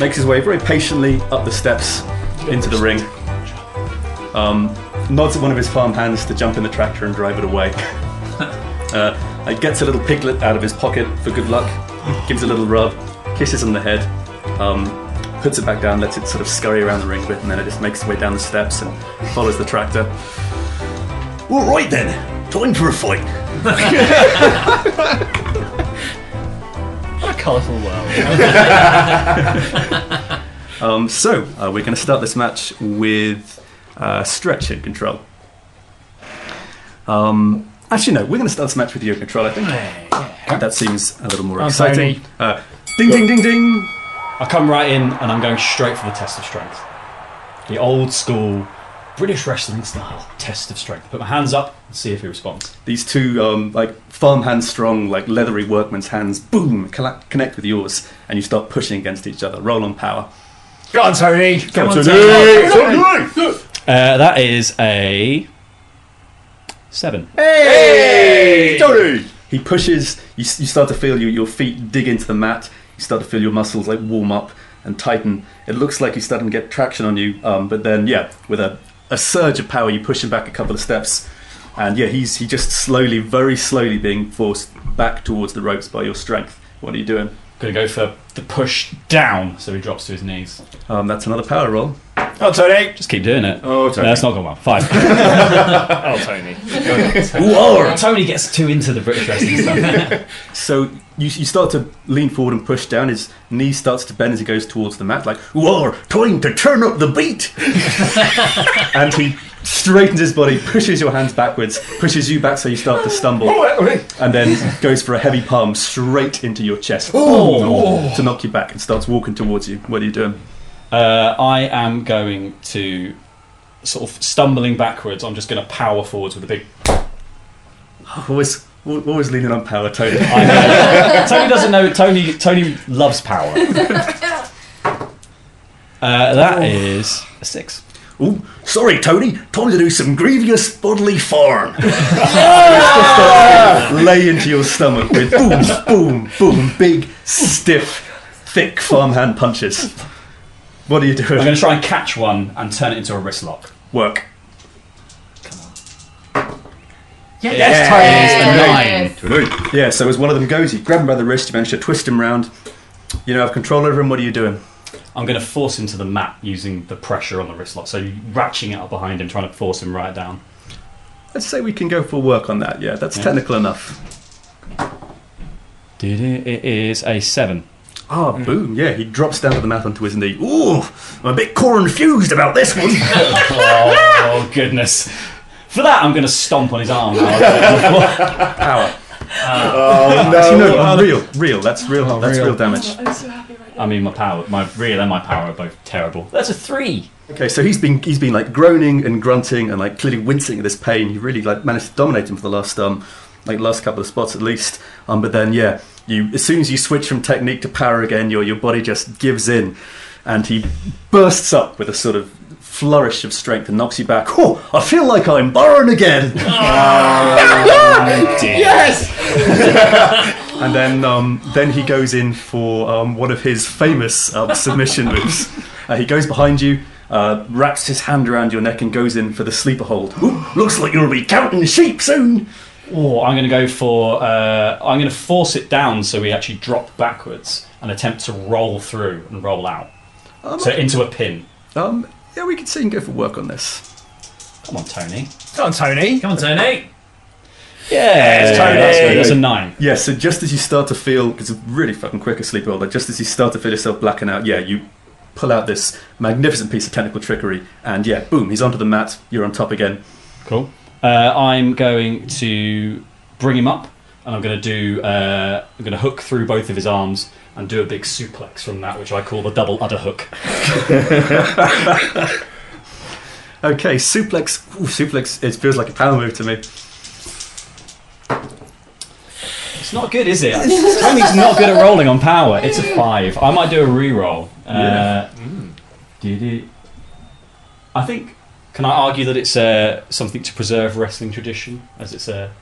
makes his way very patiently up the steps into the ring, um, nods at one of his farm hands to jump in the tractor and drive it away. uh, and gets a little piglet out of his pocket for good luck, gives a little rub, kisses on the head, um, puts it back down, lets it sort of scurry around the ring a bit, and then it just makes its way down the steps and follows the tractor. All right then, time for a fight. What a colourful world. Um, so, uh, we're going to start this match with uh, Stretch in control. Um, actually, no, we're going to start this match with you in control, I think. That seems a little more I'm exciting. Tony. Uh, ding, ding, ding, ding. I come right in and I'm going straight for the test of strength. The old school British wrestling style test of strength. Put my hands up and see if he responds. These two, um, like farmhand strong, like leathery workman's hands, boom, colla- connect with yours, and you start pushing against each other. Roll on power. Go on, Tony. Come on, on, Tony. Tony. Uh, that is a seven. Hey, Tony! He pushes. You, you start to feel your, your feet dig into the mat. You start to feel your muscles like warm up and tighten. It looks like he's starting to get traction on you. Um, but then, yeah, with a, a surge of power, you push him back a couple of steps, and yeah, he's he just slowly, very slowly, being forced back towards the ropes by your strength. What are you doing? Gonna go for the push down, so he drops to his knees. Um, that's another power roll. Oh, Tony. Just keep doing it. Oh, Tony. No, it's not going well. Five. oh, Tony. Whoa, Tony gets too into the British wrestling stuff. So you, you start to lean forward and push down. His knee starts to bend as he goes towards the mat, like, Whoa, time to turn up the beat! and he straightens his body, pushes your hands backwards, pushes you back so you start to stumble, and then goes for a heavy palm straight into your chest Oh. to knock you back and starts walking towards you. What are you doing? Uh, I am going to sort of stumbling backwards. I'm just going to power forwards with a big. Always, always leaning on power, Tony. I know. Tony doesn't know. Tony Tony loves power. Uh, that is a six. Ooh, sorry, Tony. Time to do some grievous bodily farm. lay into your stomach with boom, boom, boom, big, stiff, thick farmhand punches. What are you doing? I'm going to try and catch one and turn it into a wrist lock. Work. Come on. Yeah, yes, Tony. Yeah, so as one of them goes, you grab him by the wrist, you manage to twist him round. You know, have control over him. What are you doing? I'm going to force him to the mat using the pressure on the wrist lock. So ratcheting it up behind him, trying to force him right down. Let's say we can go for work on that. Yeah, that's Yeah. technical enough. Did it? It is a seven. Ah, boom! Yeah, he drops down to the mat onto his knee. Ooh, I'm a bit confused about this one. oh goodness! For that, I'm going to stomp on his arm. Power. Oh, Actually, no, real, real. That's real. that's real, real. damage. I mean, my power, my real and my power are both terrible. That's a three. Okay, so he's been he's been like groaning and grunting and like clearly wincing at this pain. You really like managed to dominate him for the last um like last couple of spots at least. Um, but then yeah, you as soon as you switch from technique to power again, your your body just gives in, and he bursts up with a sort of flourish of strength and knocks you back. Oh, I feel like I'm born again. yes. and then um, then he goes in for um, one of his famous um, submission moves. Uh, he goes behind you, uh, wraps his hand around your neck, and goes in for the sleeper hold. Ooh, looks like you'll be counting sheep soon. Or I'm going to go for. Uh, I'm going to force it down so we actually drop backwards and attempt to roll through and roll out. so into a pin. Um, yeah, we could see and go for work on this. Come on, Tony. Come on, Tony. Come on, Tony. Yeah, Tony. that's good. That's a nine. Yeah, so just as you start to feel, it's really fucking quick a sleeper hold, like just as you start to feel yourself blacking out, yeah, you pull out this magnificent piece of technical trickery, and yeah, boom, he's onto the mat, you're on top again. Cool. Uh, I'm going to bring him up, and I'm going to do. Uh, I'm going to hook through both of his arms and do a big suplex from that, which I call the double udder hook. Okay, suplex. Ooh, suplex. It feels like a power move to me. It's not good, is it? Tony's not good at rolling on power. It's a five. I might do a re-roll. Uh, did it? I think. Can I argue that it's uh, something to preserve wrestling tradition, as it's a,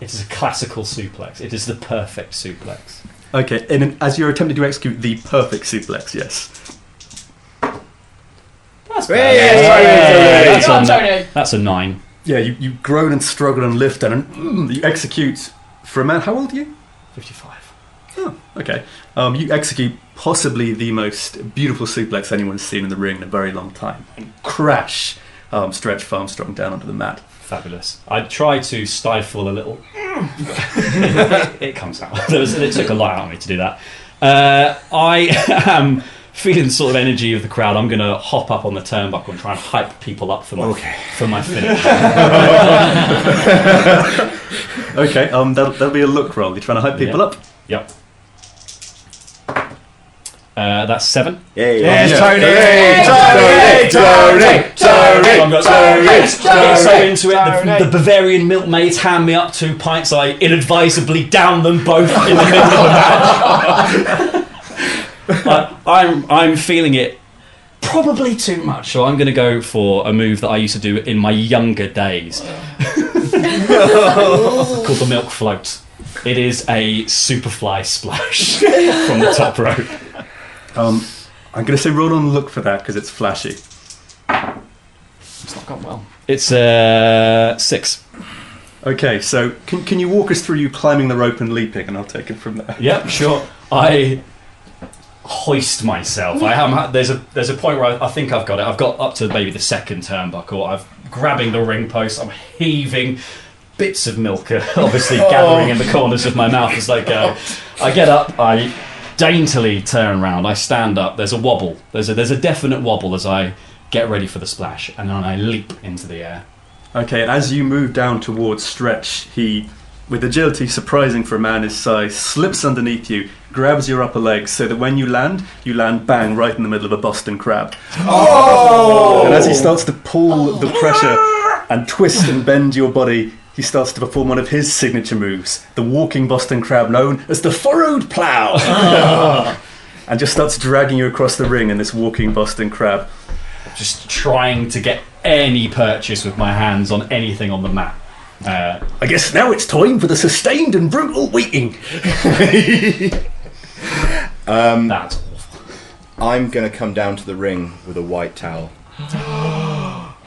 it is a classical suplex. It is the perfect suplex. Okay, and as you're attempting to execute the perfect suplex, yes. That's Hey! that's, Come on, a, Tony. that's a nine. Yeah, you, you groan and struggle and lift and mm, you execute. For a man, how old are you? 55. Oh, okay. Um, you execute possibly the most beautiful suplex anyone's seen in the ring in a very long time. And crash um, Stretch Farmstrong down onto the mat. Fabulous. I try to stifle a little. it, it comes out. It took a lot out of me to do that. Uh, I am feeling the sort of energy of the crowd. I'm going to hop up on the turnbuckle and try and hype people up for my okay. for my finish. okay, um, that'll, that'll be a look roll. You're trying to hype people Yeah. up? Yep. Uh, that's seven. Yes, yeah. Yeah. Tony. Tony. Tony. Tony. I'm Tony. I get so Tony. into it. The, the Bavarian milkmaids hand me up two pints. I inadvisably down them both in the middle of the match. I, I'm I'm feeling it probably too much, so I'm going to go for a move that I used to do in my younger days, called the milk float. It is a superfly splash from the top rope. Um, I'm going to say roll on look for that because it's flashy. It's not gone well. It's uh, six. Okay, so can, can you walk us through you climbing the rope and leaping, and I'll take it from there. Yep, sure. I hoist myself. I am. There's a there's a point where I, I think I've got it. I've got up to maybe the second turnbuckle. I'm grabbing the ring post. I'm heaving. Bits of milk uh, are obviously oh. gathering in the corners of my mouth as I go. I get up. I daintily turn around. I stand up. There's a wobble. There's a there's a definite wobble as I get ready for the splash, and then I leap into the air. Okay, and as you move down towards Stretch, he, with agility surprising for a man his size, slips underneath you, grabs your upper leg so that when you land, you land bang right in the middle of a Boston crab. Oh! And as he starts to pull the pressure and twist and bend your body, he starts to perform one of his signature moves, the walking Boston crab known as the furrowed plow. Ah. and just starts dragging you across the ring in this walking Boston crab. just trying to get any purchase with my hands on anything on the mat. Uh, I guess now it's time for the sustained and brutal waiting. Um, That's awful. I'm going to come down to the ring with a white towel.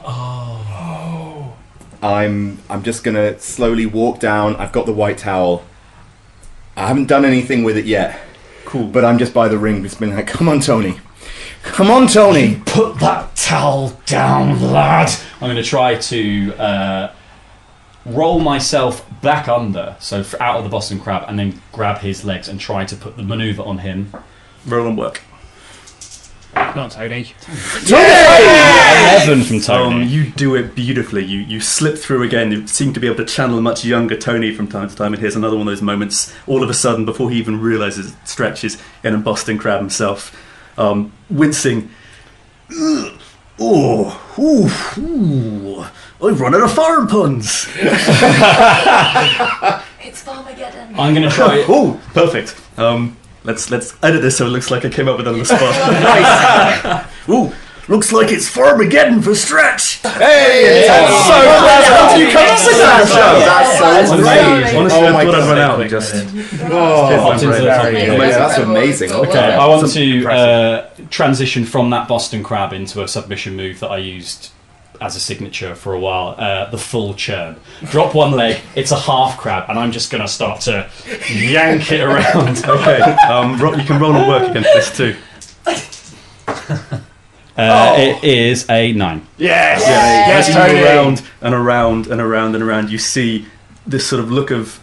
oh. I'm I'm just going to slowly walk down. I've got the white towel. I haven't done anything with it yet. Cool. But I'm just by the ring, just been like, "Come on, Tony. Come on, Tony. Put that towel down, lad. I'm going to try to uh, roll myself back under, so f- out of the Boston Crab, and then grab his legs and try to put the maneuver on him. Roll and work. Not Tony. Eleven from Tony. Um, you do it beautifully. You you slip through again. You seem to be able to channel a much younger Tony from time to time. And here's another one of those moments. All of a sudden, before he even realizes it stretches in a Boston Crab himself, um, wincing. Ugh. Oh, ooh, ooh. I've run out of farm puns. It's Farmageddon. I'm going to try it. oh, perfect. Um, let's let's edit this so it looks like I came up with it on the spot. nice. Ooh, looks like it's Farmageddon for stretch. Hey, that's so How do you come up with that That's so amazing. Honestly, Oh I my thought I'd God. run out and just. Oh, Popped into the very top. good. Yeah, that's amazing. Okay, Wow. I want That's to uh, transition from that Boston Crab into a submission move that I used as a signature for a while. Uh, the full churn. Drop one leg. It's a half crab, and I'm just going to start to yank it around. okay, um, ro- you can roll and work against this too. Uh, It is a nine. Yes, Yes, As you Tony. go around and around and around and around, you see this sort of look of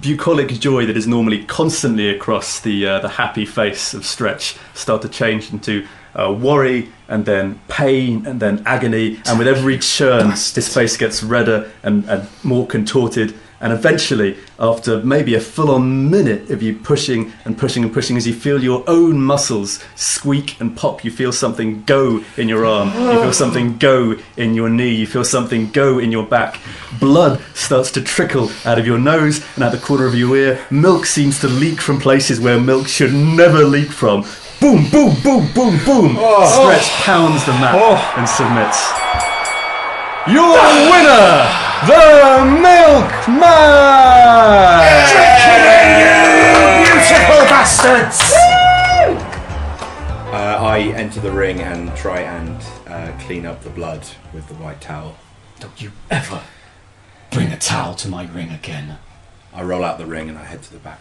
bucolic joy that is normally constantly across the uh, the happy face of Stretch start to change into uh, worry and then pain and then agony, and with every churn, his face gets redder and, and more contorted. And eventually, after maybe a full on minute of you pushing and pushing and pushing, as you feel your own muscles squeak and pop, you feel something go in your arm, you feel something go in your knee, you feel something go in your back. Blood starts to trickle out of your nose and out the corner of your ear. Milk seems to leak from places where milk should never leak from. Boom, boom, boom, boom, boom. Stretch pounds the mat and submits. Your winner, the Milkman! Yeah. You beautiful bastards. Uh, I enter the ring and try and uh, clean up the blood with the white towel. Don't you ever bring a towel to my ring again. I roll out the ring and I head to the back.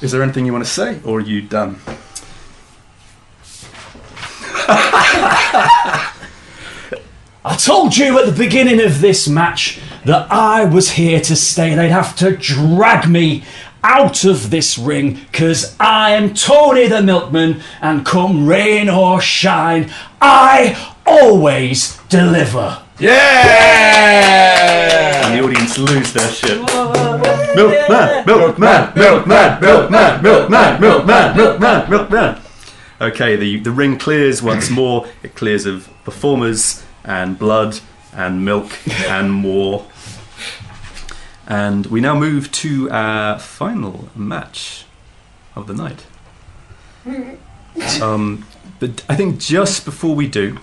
Is there anything you want to say, or are you done? I told you at the beginning of this match that I was here to stay. They'd have to drag me out of this ring because I am Tony the Milkman, and come rain or shine, I always deliver. Yeah! And the audience lose their shit. Milkman, milkman, milkman, milkman, milkman, milkman, milkman, milkman. Okay, the, the ring clears once more. It clears of performers and blood and milk and more. And we now move to our final match of the night. Um, but I think just before we do,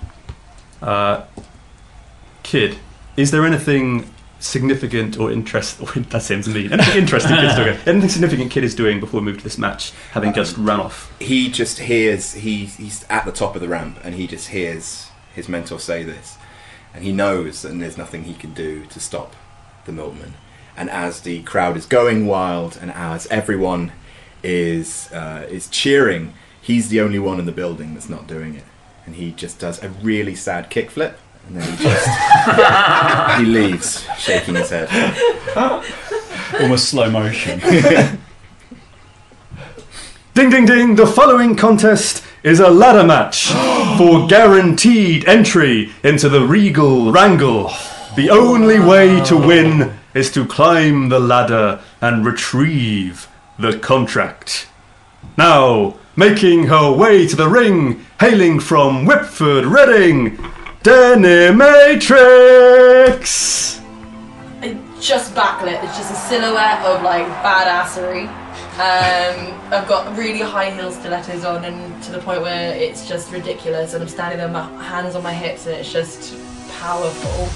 uh, Kid, is there anything significant or interest? Or that seems mean. Anything interesting Kid's doing? Anything significant Kid is doing before we move to this match, having just run off? He just hears, he, he's at the top of the ramp and he just hears his mentor say this. And he knows that there's nothing he can do to stop the milkman. And as the crowd is going wild and as everyone is, uh, is cheering, he's the only one in the building that's not doing it. And he just does a really sad kickflip. And then he just he leaves, shaking his head. Almost slow motion. Ding ding ding! The following contest is a ladder match for guaranteed entry into the Regal Wrangle. The only way to win is to climb the ladder and retrieve the contract. Now, making her way to the ring, hailing from Whitford, Reading, Denimatrix! I just backlit. It's just a silhouette of like badassery. Um, I've got really high heel stilettos on, and to the point where it's just ridiculous. And I'm standing there, my hands on my hips, and it's just powerful.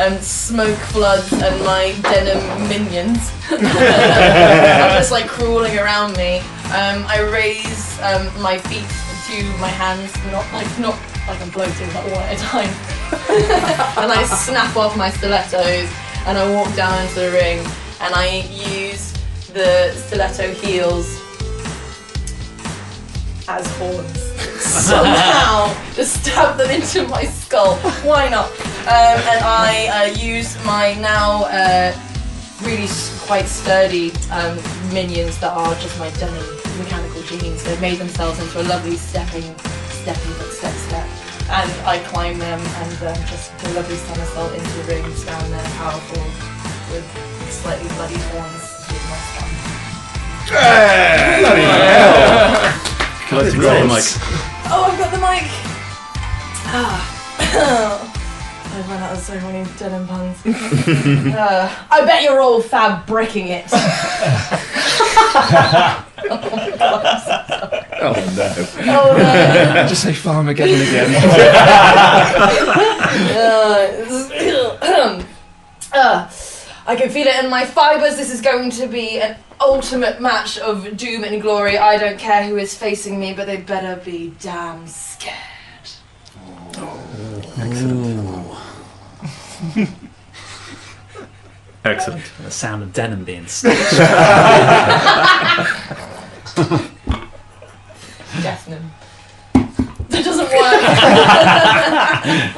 And smoke floods and my denim minions are just like crawling around me. Um, I raise um, my feet to my hands, not like not like I'm floating, but one at a time. and I snap off my stilettos and I walk down into the ring and I use the stiletto heels as horns. Somehow just stab them into my skull. Why not? Um, and I uh, use my now uh, really quite sturdy um, minions that are just my denim mechanical jeans. They've made themselves into a lovely stepping, stepping, step, step. And I climb them and um, just do a lovely somersault into the ring, stand there powerful with slightly bloody horns with my. Bloody hell. Can I grab the mic? Oh, I've got the mic! Ah. I ran out of so many denim puns. Uh, I bet you're all fab bricking it. Oh no. Oh, no. Just say Farmageddon again. Uh, uh, I can feel it in my fibres. This is going to be an ultimate match of doom and glory. I don't care who is facing me, but they better be damn scared. Excellent. The sound of denim being stitched. Deafening. That doesn't work.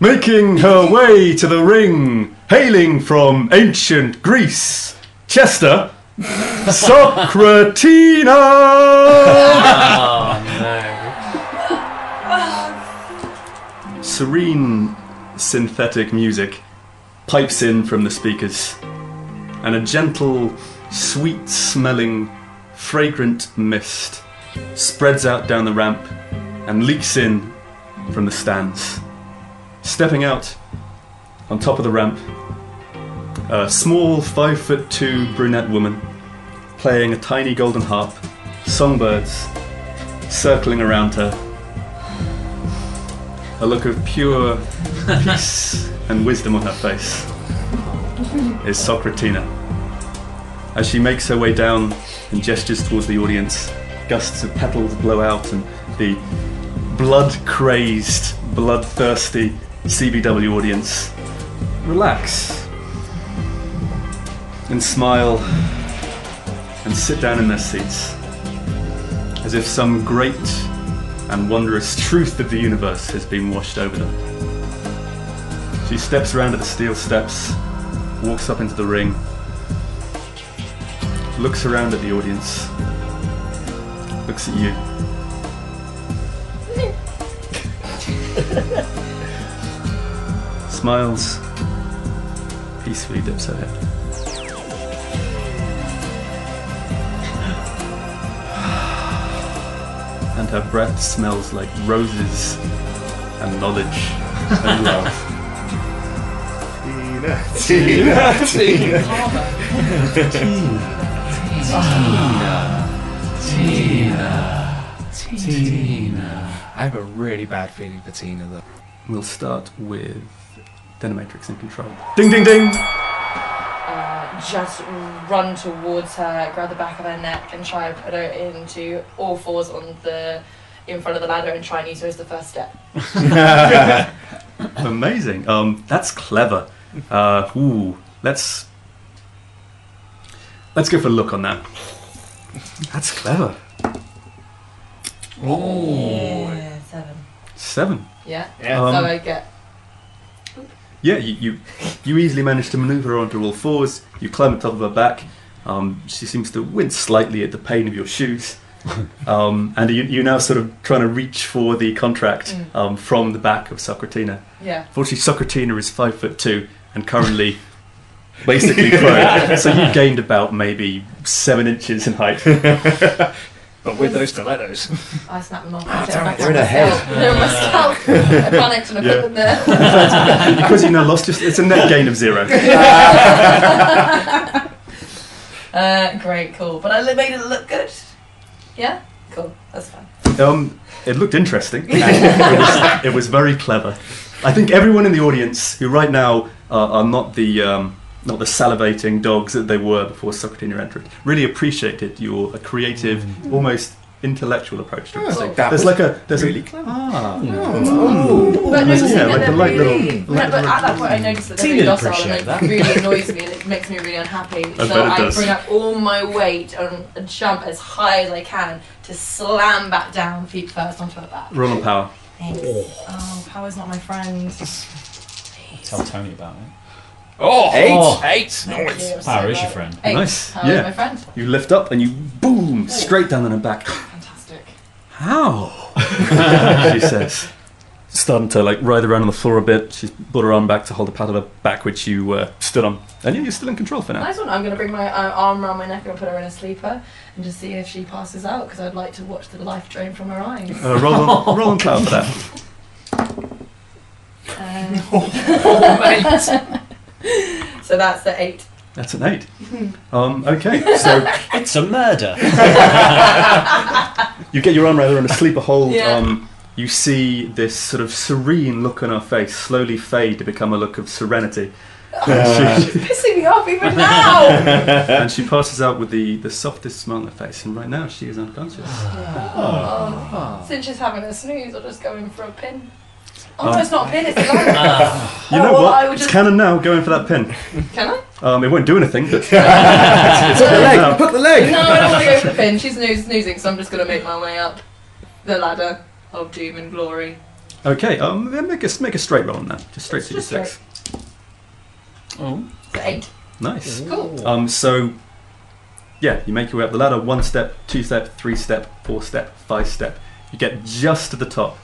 Making her way to the ring, hailing from ancient Greece, Chester, Socratina! Serene synthetic music pipes in from the speakers, and a gentle, sweet smelling, fragrant mist spreads out down the ramp and leaks in from the stands. Stepping out on top of the ramp, a small five foot two brunette woman playing a tiny golden harp, songbirds circling around her. A look of pure peace and wisdom on her face is Socratina. As she makes her way down and gestures towards the audience, gusts of petals blow out, and the blood crazed, bloodthirsty CBW audience relax and smile and sit down in their seats as if some great and wondrous truth of the universe has been washed over them. She steps around at the steel steps, walks up into the ring, looks around at the audience, looks at you. Smiles, peacefully dips her head. And her breath smells like roses and knowledge and love. Tina, Tina, Tina. Tina. Tina. Tina. I have a really bad feeling for Tina though. We'll start with Denimatrix in control. Ding ding ding! Uh, just run towards her, grab the back of her neck, and try and put her into all fours on the in front of the ladder and try and use her as the first step. Amazing. Um, that's clever. Uh, ooh, let's let's go for a look on that. That's clever. Yeah, seven. Seven. Yeah. Yeah. Um, so I get. Yeah, you, you you easily manage to maneuver onto all fours. You climb on top of her back. Um, she seems to wince slightly at the pain of your shoes. um, and you, you're now sort of trying to reach for the contract Mm. um, from the back of Socratina. Yeah. Fortunately, Socratina is five foot two and currently basically prone. so you gained about maybe seven inches in height. But with those stilettos. I snapped them off. I take damn them it, back they're in to my her head. scalp. They're in my scalp. I panicked and I put them there. In fact, because you now lost, just it's a net gain of zero. Uh, great, cool. But I made it look good. Yeah, cool. That's fine. Um, it looked interesting. it, was, it was very clever. I think everyone in the audience who right now are, are not the um, not the salivating dogs that they were before Socratina entered, really appreciated your creative, almost intellectual approach to this Oh, thing. that There's like a there's really a clever. ah, But yeah, noticing that like a they're light little. really, light but at little- that point I noticed that they're really docile and appreciate it that. really annoys me and it makes me really unhappy. I so bet it I does. bring up all my weight and, and jump as high as I can to slam back down feet first onto her back. Roll on power. Thanks. Oh, power's not my friend. Tell Tony about it. Oh, Eight. oh, eight. Thank you, I'm Power is your friend. Eight. Nice. Power yeah. my friend. You lift up and you boom straight down on her back. Fantastic. How? she says, starting to like writhe around on the floor a bit. She's brought her arm back to hold the pad of her back, which you uh, stood on, and yeah, you're still in control for now. Nice one. I'm going to bring my uh, arm around my neck and put her in a sleeper and just see if she passes out because I'd like to watch the life drain from her eyes. Uh, roll, on, roll on power for that. Um, so that's the eight. That's an eight. Um, okay, so It's a murder. you get your arm around her in a sleeper hold. Yeah. Um, you see this sort of serene look on her face slowly fade to become a look of serenity. And she- pissing me off even now. and she passes out with the, the softest smile on her face, and right now she is unconscious. Oh. Since she's having a snooze, I'll just go in for a pin. Oh Um, no, it's not a pin. It's a ladder. You know Oh, well, what? I would It's just- canon now. going in for that pin. Can I? Um, it won't do anything, but it's, it's Hook the leg, now. hook the leg. No, I don't want to go for the pin. She's snooze- snoozing, so I'm just going to make my way up the ladder of doom and glory. Okay, um, then make a make a straight roll on that. Just straight to Just d6. Oh. The eight. Nice. Cool. Um, so yeah, you make your way up the ladder. One step, two step, three step, four step, five step. You get just to the top,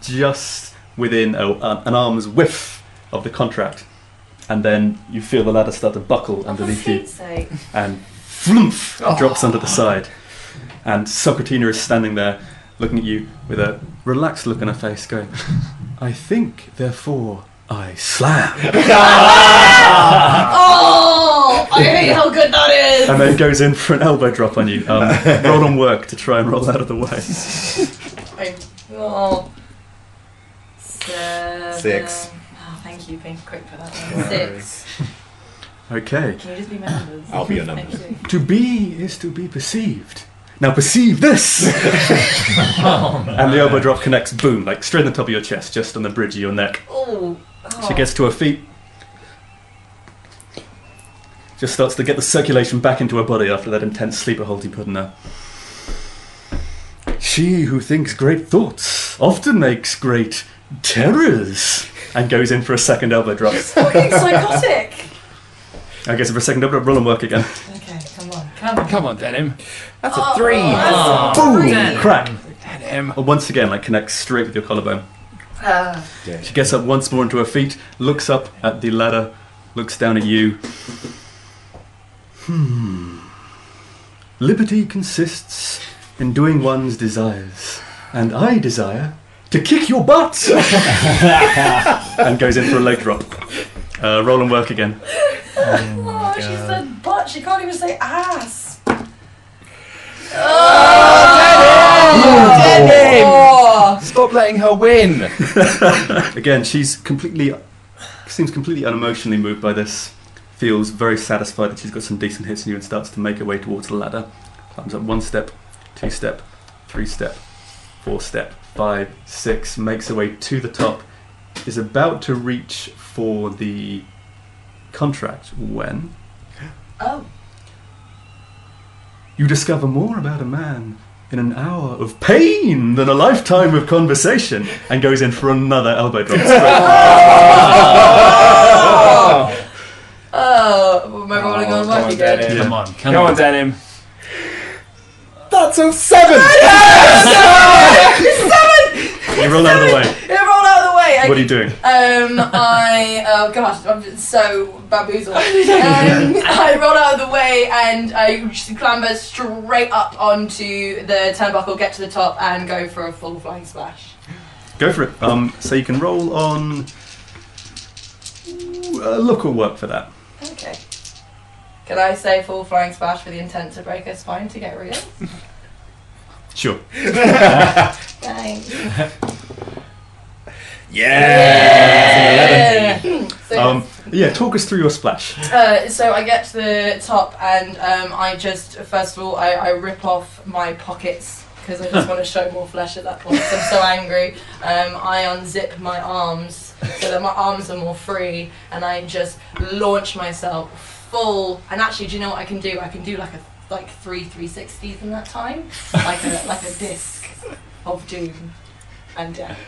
just within a, uh, an arm's width of the contract, and then you feel the ladder start to buckle underneath you. Sake. and flumph, it drops under the side. And Socratina is standing there looking at you with a relaxed look on her face, going, I think, therefore, I slam. Oh, I hate how good that is. and then goes in for an elbow drop on you. Um, roll on work to try and roll out of the way. I, oh. Seven. Six. Oh, thank you. Being quick for that one. Six. Okay. Can you just be my numbers? I'll be your Thank numbers. To be is to be perceived. Now perceive this! Oh, and the elbow drop connects, boom, like straight on the top of your chest, just on the bridge of your neck. Oh. She oh. gets to her feet. Just starts to get the circulation back into her body after that intense sleeper hold you put in her. She who thinks great thoughts often makes great terrors. And goes in for a second elbow drop. Fucking psychotic. I guess for a second elbow drop, roll and work again. Okay, come on, come on. Come on, Denim. That's Oh, a three. that's Boom! brilliant. Crack. Denim. Once again, like connects straight with your collarbone. Ah. She gets up once more onto her feet, looks up at the ladder, looks down at you. Hmm. Liberty consists in doing one's desires, and I desire to kick your butt! and goes in for a leg drop. Uh, roll and work again. Oh, she said butt. She can't even say ass. Oh, Denim! Oh. Stop letting her win. Again, she's completely seems completely unemotionally moved by this. Feels very satisfied that she's got some decent hits in you and starts to make her way towards the ladder. Climbs up one step, two step, three step, four step, five, six, makes her way to the top, is about to reach for the contract when Oh. you discover more about a man in an hour of pain than a lifetime of conversation and goes in for another elbow drop. Oh, am I rolling oh, on come on, again? Denim. Come on, come, Come on, Denim. That's a seven. you roll out of the way. Yeah, roll out of the way. I- What are you doing? Um, I oh gosh, I'm just so bamboozled. Um, I roll out of the way and I just clamber straight up onto the turnbuckle, get to the top, and go for a full flying splash. Go for it. Um, so you can roll on. Ooh, Uh, look will work for that. Okay. Can I say full flying splash with the intent to break her spine to get real? Sure. Thanks. Yeah. So- Um, yeah, talk us through your splash. Uh, so I get to the top and um, I just, first of all, I, I rip off my pockets because I just want to show more flesh at that point 'cause I'm so angry. Um, I unzip my arms so that my arms are more free and I just launch myself full. And actually, do you know what I can do? I can do like a like three 360s in that time, like a like a disc of doom and death.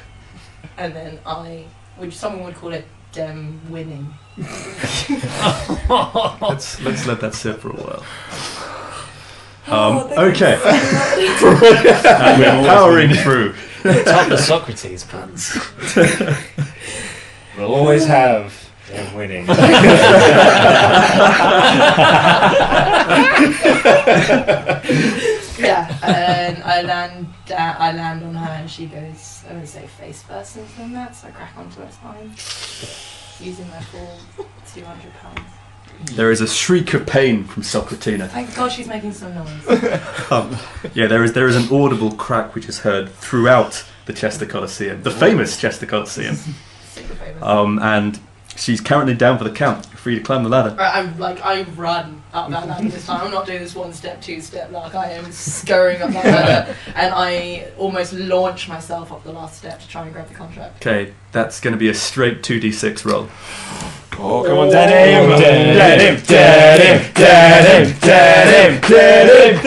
And then I, which someone would call it dem winning. let's let's let that sit for a while. Oh, Um, thank you okay. and we're powering through. Top of Socrates puns. we'll always have them winning. yeah, and I land, uh, I land on her, and she goes, I would say face first into the mat, so I crack onto her spine, using my full 200 pounds. There is a shriek of pain from Socratina. Thank God she's making some noise. Um, yeah, there is there is an audible crack which is heard throughout the Chester Coliseum, the famous Chester Coliseum. Um, and she's currently down for the count. You're free to climb the ladder. Right, I'm like, I run up that ladder this time. I'm not doing this one step, two step. Like, I am scurrying up that ladder, and I almost launch myself up the last step to try and grab the contract. Okay, that's going to be a straight 2d6 roll. Oh, come on, Denim! Denim! Denim! Denim! Denim! Denim!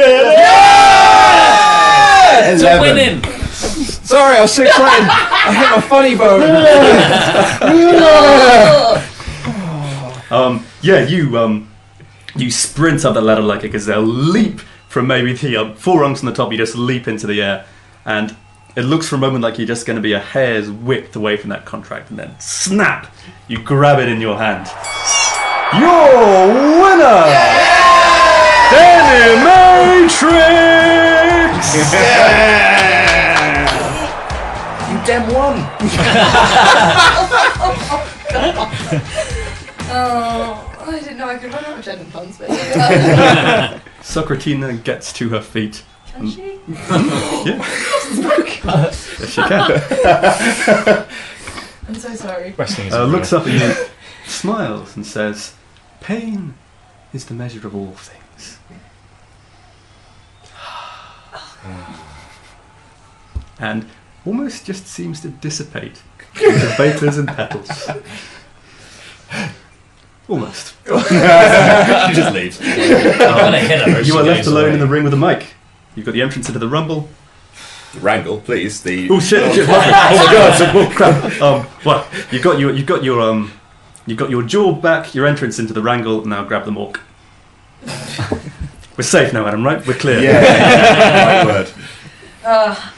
It's a winning. Sorry, I was so frightened. I hit my funny bone. Um, yeah, you um, you sprint up the ladder like a gazelle, leap from maybe the um, four rungs from the top. You just leap into the air, and it looks for a moment like you're just going to be a hair's width away from that contract, and then snap, you grab it in your hand. Your winner, Denimatrix. You damn won. oh, I didn't know I could run out of denim puns, but yeah. Socratina gets to her feet. Can she? yeah. Yes, she can. I'm so sorry. uh, looks up at you, smiles, and says, Pain is the measure of all things. and almost just seems to dissipate into vapors and petals. Almost. She just leaves. Gonna hit her. you She are left goes alone away. in the ring with a mic. You've got the entrance into the rumble. Wrangle, please. The Oh shit! shit, lovely. oh my god! So, oh crap! Um, what? You got your, you got your, um, you got your jaw back. Your entrance into the wrangle. Now grab the mork. We're safe now, Adam. Right? We're clear. Yeah. Right word. Uh,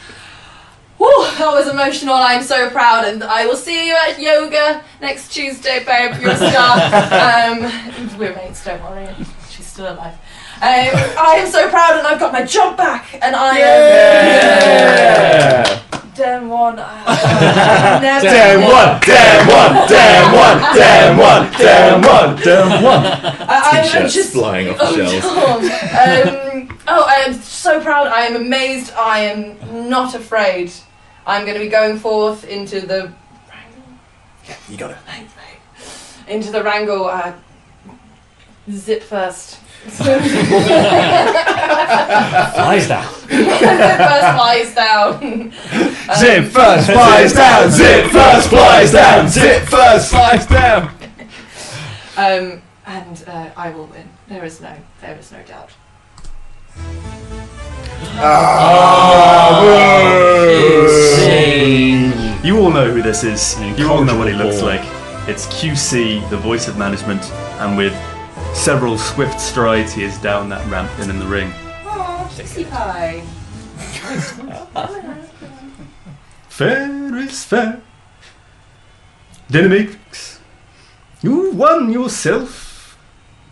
whew, that was emotional. I'm so proud, and I will see you at yoga next Tuesday, babe. You're a star. um, we're mates, don't worry. She's still alive. Um, I am so proud, and I've got my job back, and I am. Yeah. Damn one. I- Damn one, damn one, damn one, damn one, damn one, damn one. I, I'm T-shirts just flying off oh, the shelves. Um, oh, I am so proud. I am amazed. I am not afraid. I'm going to be going forth into the Yeah, You got it. Thanks, mate. into the wrangle. Uh, zip first. Flies down. zip first flies down. Zip first flies down. Zip first flies down. Zip first flies down. Um, and uh, I will win. There is no, there is no doubt. You all know who this is. You all know what he looks like. It's QC, the voice of management, and with several swift strides, he is down that ramp and in the ring. Oh, Pixie Pie. Fair is fair. Dynamix, you won yourself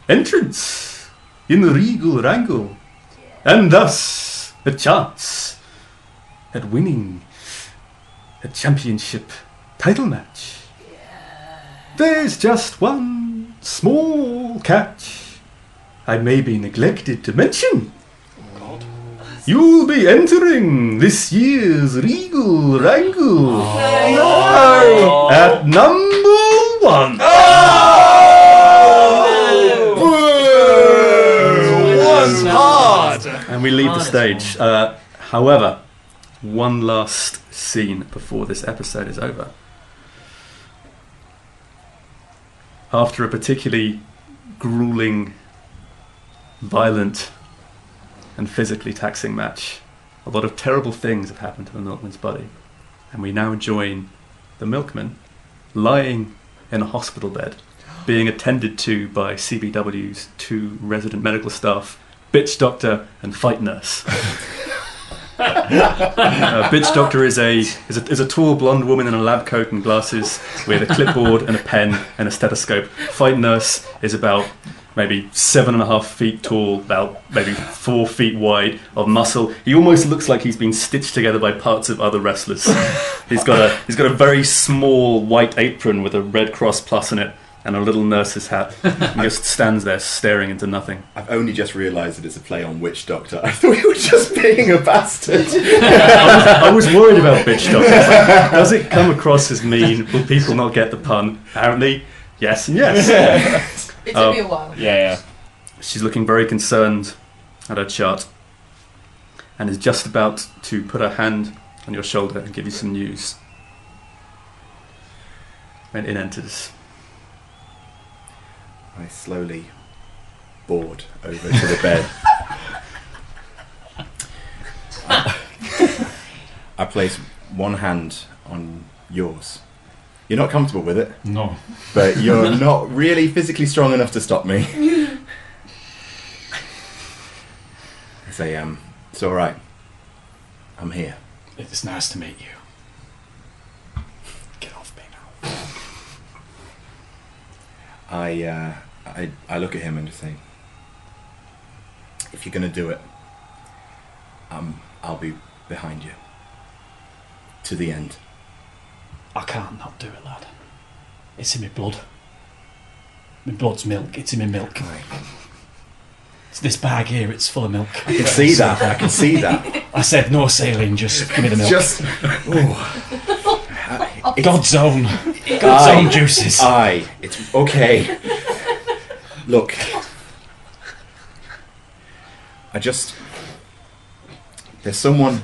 entrance in the Regal Wrangle, and thus a chance at winning a championship title match. There's just one small catch, I may be neglected to mention. You'll be entering this year's Regal Wrangle oh. at oh. number one. Oh. Was hard. And we leave the stage. Uh, however, one last scene before this episode is over. After a particularly grueling, violent, and physically taxing match, a lot of terrible things have happened to the milkman's body. And we now join the milkman lying in a hospital bed, being attended to by CBW's two resident medical staff, bitch doctor and fight nurse. uh, bitch doctor is a, is a is a tall blonde woman in a lab coat and glasses with a clipboard and a pen and a stethoscope. Fight nurse is about maybe seven and a half feet tall, about maybe four feet wide of muscle. He almost looks like he's been stitched together by parts of other wrestlers. he's got a he's got a very small white apron with a red cross plus in it and a little nurse's hat. He just stands there staring into nothing. I've only just realised that it's a play on Witch Doctor. I thought you were just being a bastard. I, was, I was worried about bitch doctor. Does it come across as mean? Will people not get the pun? Apparently, yes and yes. It took uh, me a while. Yeah, yeah. She's looking very concerned at her chart and is just about to put her hand on your shoulder and give you some news. When in enters. I slowly board over to the bed. I place one hand on yours. You're not comfortable with it. No. But you're not really physically strong enough to stop me. I say, um, it's alright. I'm here. It's nice to meet you. Get off me now. I, uh, I, I look at him and just say, if you're going to do it, um, I'll be behind you. To the end. I can't not do it, lad. It's in my blood. My blood's milk. It's in my milk. It's this bag here. It's full of milk. I can see that. I can see that. I said no saline. Just give me the milk. Just- God's own. God's own juices. Aye, it's okay. Look, I just. There's someone.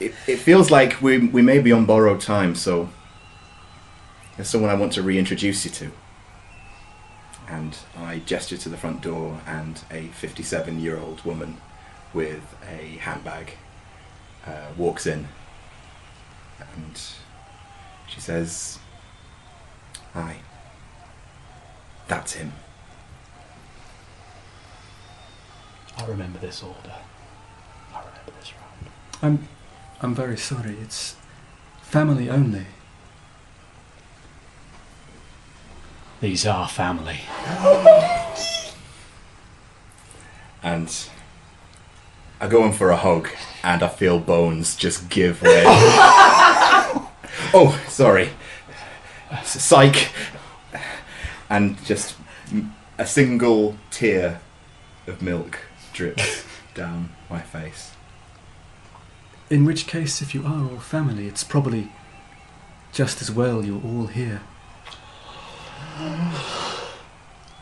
It, it feels like we, we may be on borrowed time, so. There's someone I want to reintroduce you to. And I gesture to the front door, and a 57 year old woman with a handbag uh, walks in. And she says, Hi. That's him. I remember this order. I remember this round. I'm, I'm very sorry. It's family only. These are family. And I go in for a hug, and I feel bones just give way. oh, sorry. S- Psych. And just a single tear of milk drips down my face. In which case, if you are all family, it's probably just as well you're all here.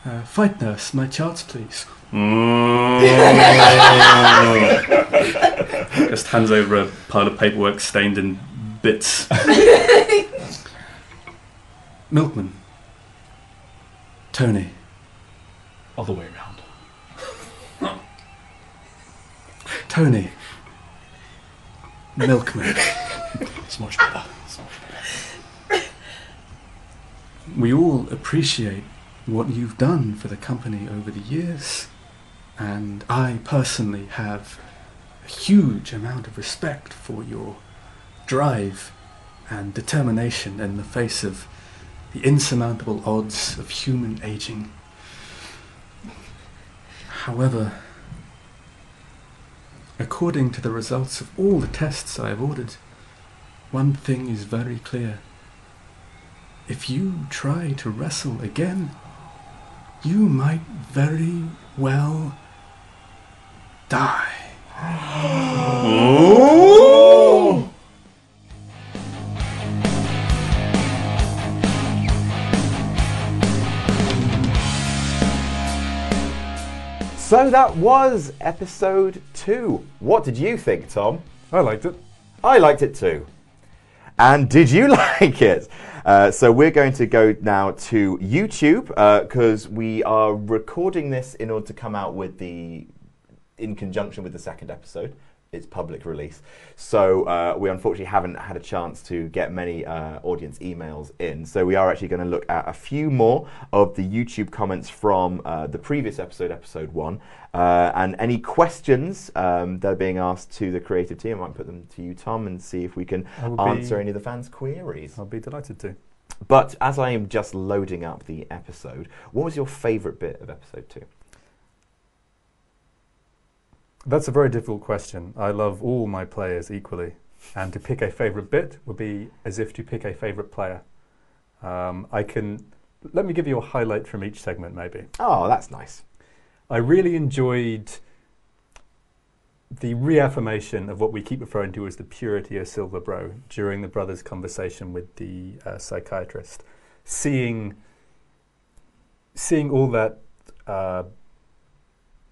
Uh, fight nurse, my charts, please. Just hands over a pile of paperwork stained in bits. Milkman. Tony. Other way around. Tony. Milkman. It's much better. It's much better. We all appreciate what you've done for the company over the years. And I personally have a huge amount of respect for your drive and determination in the face of the insurmountable odds of human aging. However, according to the results of all the tests I have ordered, one thing is very clear. If you try to wrestle again, you might very well die. So that was episode two. What did you think, Tom? I liked it. I liked it too. And did you like it? Uh, so we're going to go now to YouTube because we are recording this in order to come out with the in conjunction with the second episode. It's public release. So uh, we unfortunately haven't had a chance to get many uh, audience emails in. So we are actually going to look at a few more of the YouTube comments from uh, the previous episode, episode one. Uh, and any questions um, that are being asked to the creative team, I might put them to you, Tom, and see if we can will be- answer any of the fans' queries. I'll be delighted to. But as I am just loading up the episode, what was your favourite bit of episode two? That's a very difficult question. I love all my players equally, and to pick a favourite bit would be as if to pick a favourite player. Um, I can let me give you a highlight from each segment, maybe. Oh, that's nice. I really enjoyed the reaffirmation of what we keep referring to as the purity of Silver Bro during the brothers' conversation with the uh, psychiatrist. Seeing, seeing all that uh,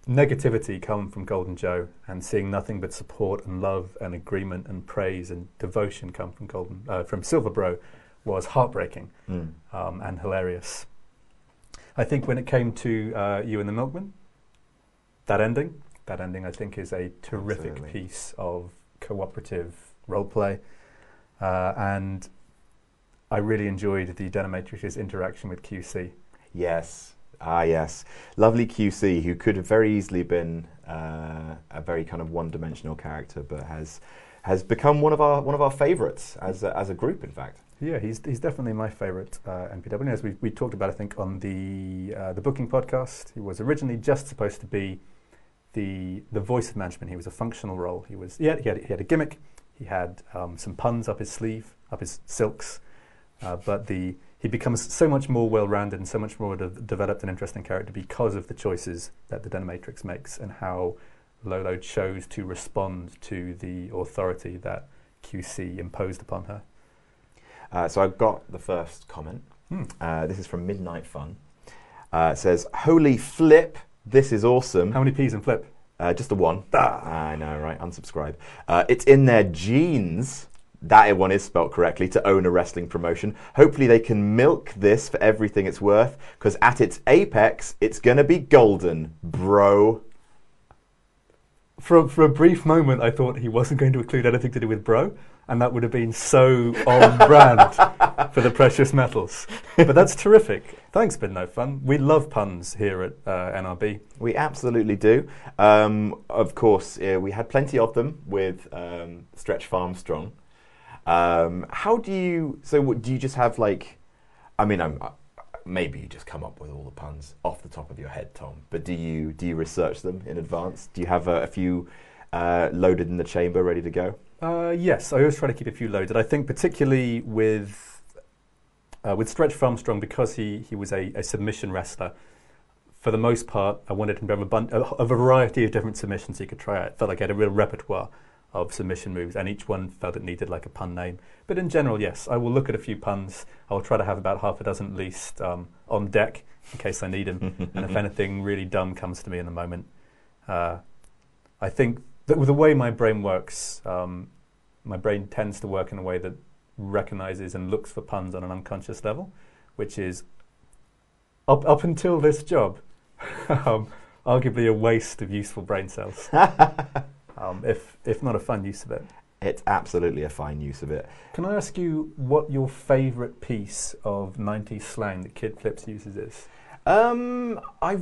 negativity come from Golden Joe and seeing nothing but support and love and agreement and praise and devotion come from Golden uh, from Silver Bro was heartbreaking Mm. um, and hilarious. I think when it came to uh, you and the Milkman, that ending, that ending, I think, is a terrific Absolutely. piece of cooperative role play, uh, and I really enjoyed the Denimatrix's interaction with QC. Yes. Ah, yes. Lovely QC, who could have very easily been uh, a very kind of one-dimensional character, but has has become one of our one of our favourites as a, as a group. In fact. Yeah, he's he's definitely my favourite uh, NPW. As we we talked about, I think on the uh, the booking podcast, he was originally just supposed to be the the voice of management. He was a functional role. He was he had he had, he had a gimmick. He had um, some puns up his sleeve, up his silks, uh, but the he becomes so much more well-rounded and so much more de- developed and interesting character because of the choices that the Denimatrix makes and how Lolo chose to respond to the authority that QC imposed upon her. Uh, so I've got the first comment. Hmm. Uh, this is from Midnight Fun. Uh, it says, "Holy flip, this is awesome." How many P's in flip? Uh, just the one. I know, right? Unsubscribe. Uh, it's in their genes. That one is spelt correctly to own a wrestling promotion. Hopefully, they can milk this for everything it's worth. Because at its apex, it's gonna be golden, bro. For, for a brief moment, I thought he wasn't going to include anything to do with bro, and that would have been so on brand for the precious metals. But that's terrific. Thanks, been no fun. We love puns here at uh, NRB. We absolutely do. Um, of course, uh, we had plenty of them with um, Stretch Farmstrong. Um, how do you? So, what, do you just have like? I mean, I'm, uh, maybe you just come up with all the puns off the top of your head, Tom. But do you do you research them in advance? Do you have a, a few uh, loaded in the chamber, ready to go? Uh, yes, I always try to keep a few loaded. I think particularly with uh, with Stretch Farmstrong because he, he was a, a submission wrestler. For the most part, I wanted him to have a, bun- a, a variety of different submissions he could try out. I felt like he had a real repertoire of submission moves, and each one felt it needed like a pun name. But in general, yes, I will look at a few puns. I will try to have about half a dozen at least um, on deck in case I need them. and if anything really dumb comes to me in the moment, uh, I think that with the way my brain works, um, my brain tends to work in a way that recognizes and looks for puns on an unconscious level, which is up up until this job, um, arguably a waste of useful brain cells. um, if if not a fun use of it. It's absolutely a fine use of it. Can I ask you what your favourite piece of 90s slang that Kid Flips uses is? Um, I,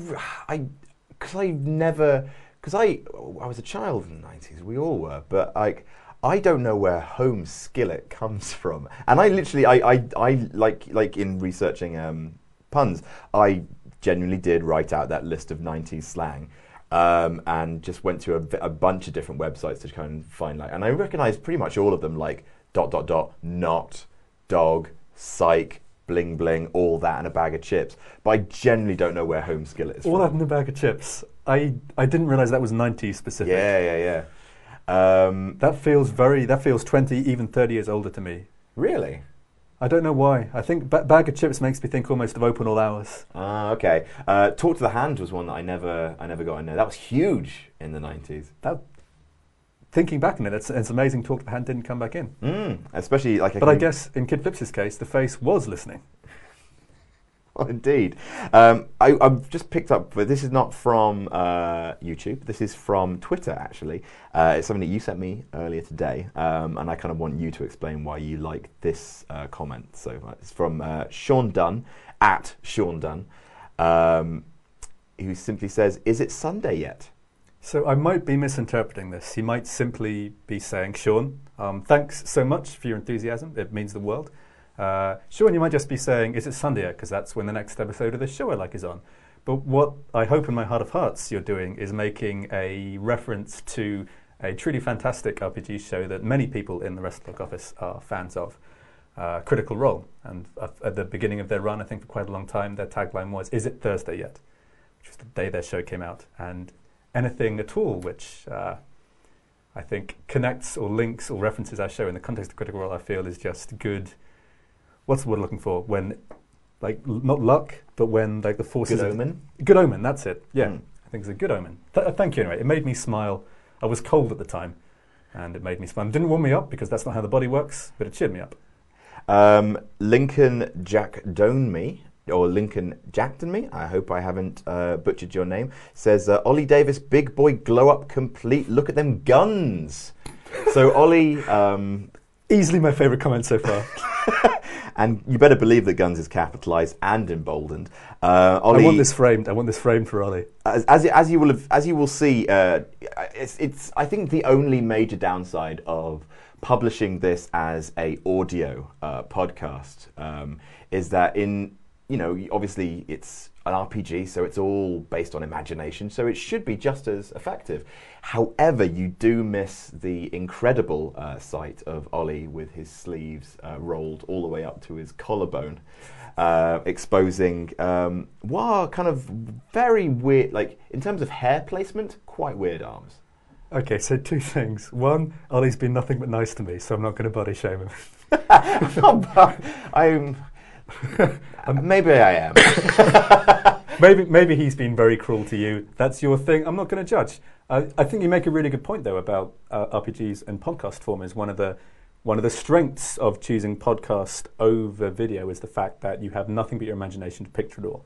I, because I never, because I, I was a child in the nineties. We all were, but like, I don't know where home skillet comes from. And I literally, I, I, I like, like in researching um, puns, I genuinely did write out that list of nineties slang. Um, and just went to a bunch of different websites to kind of find like, and I recognized pretty much all of them, like dot dot dot, not, dog, psych, bling bling, all that, and a bag of chips. But I generally don't know where home skillet is All from. that in a bag of chips. I, I didn't realise that was ninety specific. Yeah, yeah, yeah. Um, that feels very, that feels 20, even 30 years older to me. Really? I don't know why. I think ba- bag of chips makes me think almost of open all hours. Ah, okay. Uh, Talk to the Hand was one that I never, I never got in there. That was huge in the nineties. That, thinking back on it, it's, it's amazing. Talk to the hand didn't come back in. Mm, especially like. but I guess in Kid Flips's case, the face was listening. Well, indeed. Um, I, I've just picked up, but this is not from uh, YouTube. This is from Twitter, actually. Uh, it's something that you sent me earlier today, um, and I kind of want you to explain why you like this uh, comment. So uh, it's from uh, Sean Dunn, at Sean Dunn, um, who simply says, Is it Sunday yet? So I might be misinterpreting this. He might simply be saying, Sean, um, thanks so much for your enthusiasm. It means the world. Uh, Sean, you might just be saying, is it Sunday? Because that's when the next episode of the show I like is on. But what I hope in my heart of hearts you're doing is making a reference to a truly fantastic RPG show that many people in the Wrestling office are fans of. Uh, Critical Role. And at, at the beginning of their run, I think for quite a long time, their tagline was, Is it Thursday yet? Which was the day their show came out. And anything at all which uh, I think connects or links or references our show in the context of Critical Role, I feel is just good. What's the word I'm looking for? When, like, not luck, but when like the forces. Good of- omen? Good omen. That's it. Yeah, Mm. I think it's a good omen. Th- thank you anyway. It made me smile. I was cold at the time, and it made me smile. It didn't warm me up because that's not how the body works, but it cheered me up. Um, Lincoln Jack Done Me, or Lincoln Jackton Me, I hope I haven't uh, butchered your name, says uh, Ollie Davis, big boy glow up complete. Look at them guns. So, Ollie. Um, Easily my favourite comment so far. and you better believe that guns is capitalised and emboldened. Uh, Ollie, I want this framed. I want this framed for Ollie. as, as, as you will have, as you will see, uh, it's, it's I think the only major downside of publishing this as a audio uh, podcast um, is that in you know obviously it's an RPG, so it's all based on imagination, so it should be just as effective. However, you do miss the incredible uh, sight of Ollie with his sleeves uh, rolled all the way up to his collarbone uh, exposing um, what are kind of very weird, like in terms of hair placement, quite weird arms. Okay, so two things. One, Ollie's been nothing but nice to me, so I'm not going to body shame him. I'm. maybe I am. maybe maybe he's been very cruel to you. That's your thing. I'm not going to judge. I, I think you make a really good point though about uh, RPGs and podcast form is one of the one of the strengths of choosing podcast over video is the fact that you have nothing but your imagination to picture it all.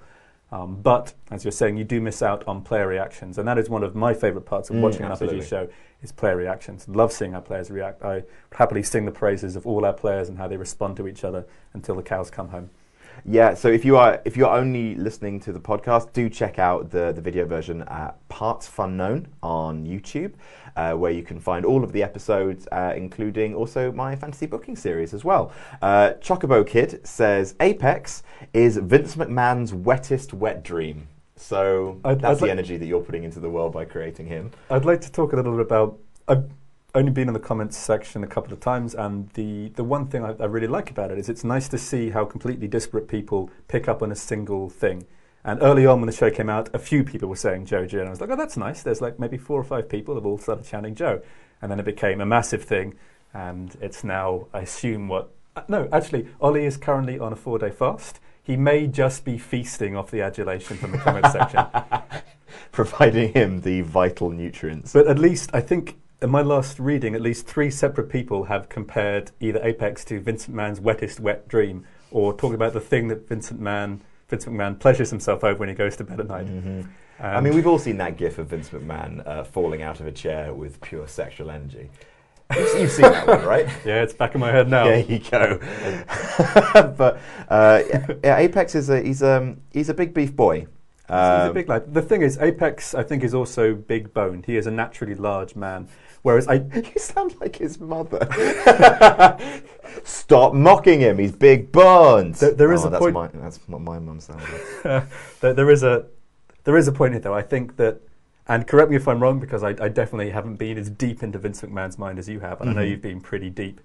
Um, but as you're saying, you do miss out on player reactions, and that is one of my favourite parts of Mm, watching an absolutely. RPG show is player reactions. Love seeing our players react. I happily sing the praises of all our players and how they respond to each other until the cows come home. Yeah, so if you are if you're only listening to the podcast, do check out the the video version at Parts Fun Known on YouTube, uh, where you can find all of the episodes, uh, including also my fantasy booking series as well. Uh, Chocobo Kid says Apex is Vince McMahon's wettest wet dream. So I'd- that's I'd the like- energy that you're putting into the world by creating him. I'd like to talk a little bit about. I've only been in the comments section a couple of times, and the, the one thing I, I really like about it is it's nice to see how completely disparate people pick up on a single thing. And early on, when the show came out, a few people were saying Joe Joe, and I was like, oh, that's nice. There's like maybe four or five people have all started chanting Joe. And then it became a massive thing, and it's now, I assume, what. uh, No, actually, Ollie is currently on a four day fast. He may just be feasting off the adulation from the comments section. Providing him the vital nutrients. But at least, I think, in my last reading, at least three separate people have compared either Apex to Vincent Mann's wettest wet dream, or talking about the thing that Vincent Mann, Vince McMahon pleasures himself over when he goes to bed at night. Mm-hmm. I Um, mean, we've all seen that gif of Vince McMahon uh, falling out of a chair with pure sexual energy. You've, seen that one, right? Yeah, it's back in my head now. There you go. but uh, yeah, Apex is a he's um he's a big beef boy. He's a Um, big lad. The thing is, Apex, I think, is also big boned. He is a naturally large man. Whereas I. you sound like his mother. Stop mocking him. He's big bones. There- there is Oh, a that's point- My, that's what my mum sounds like. there, there is a there is a point here, though. I think that And correct me if I'm wrong, because I, I definitely haven't been as deep into Vince McMahon's mind as you have, and I know Mhm. you've been pretty deep.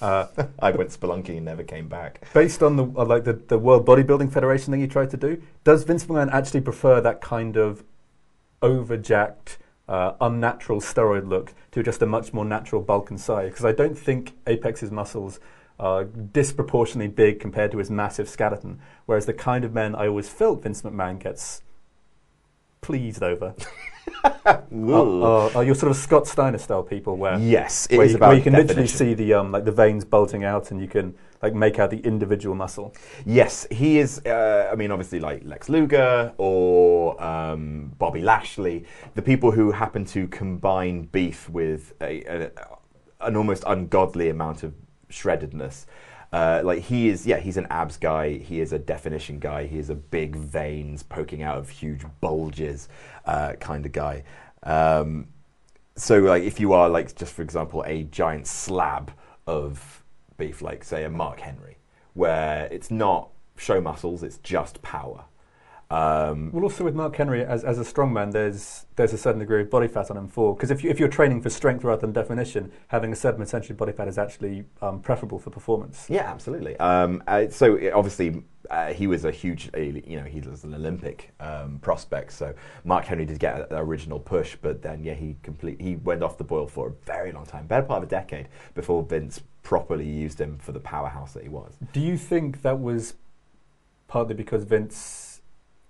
Uh, I went spelunking and never came back. Based on the uh, like the, the World Bodybuilding Federation thing you tried to do, does Vince McMahon actually prefer that kind of overjacked, uh, unnatural steroid look to just a much more natural bulk and size? Because I don't think Apex's muscles are disproportionately big compared to his massive skeleton, whereas the kind of men I always felt Vince McMahon gets pleased over. Are, are, are your sort of Scott Steiner style people where Yes, it where is you, about where you can literally see the um, like the veins bulging out and you can like make out the individual muscle. Yes, he is. Uh, I mean, obviously, like Lex Luger or um, Bobby Lashley, the people who happen to combine beef with a, a, an almost ungodly amount of shreddedness. Uh, like he is, yeah, he's an abs guy. He is a definition guy. He is a big veins poking out of huge bulges uh, kind of guy. Um, so, like, if you are like, just for example, a giant slab of beef, like say a Mark Henry, where it's not show muscles, it's just power. Um, Well, also with Mark Henry as, as a strongman, there's there's a certain degree of body fat on him for because if you, if you're training for strength rather than definition, having a certain percentage of body fat is actually um, preferable for performance. Yeah, absolutely. Um, uh, so it- obviously, uh, he was a huge, uh, you know, he was an Olympic um, prospect. So Mark Henry did get an original push, but then yeah, he complete he went off the boil for a very long time, better part of a decade before Vince properly used him for the powerhouse that he was. Do you think that was partly because Vince?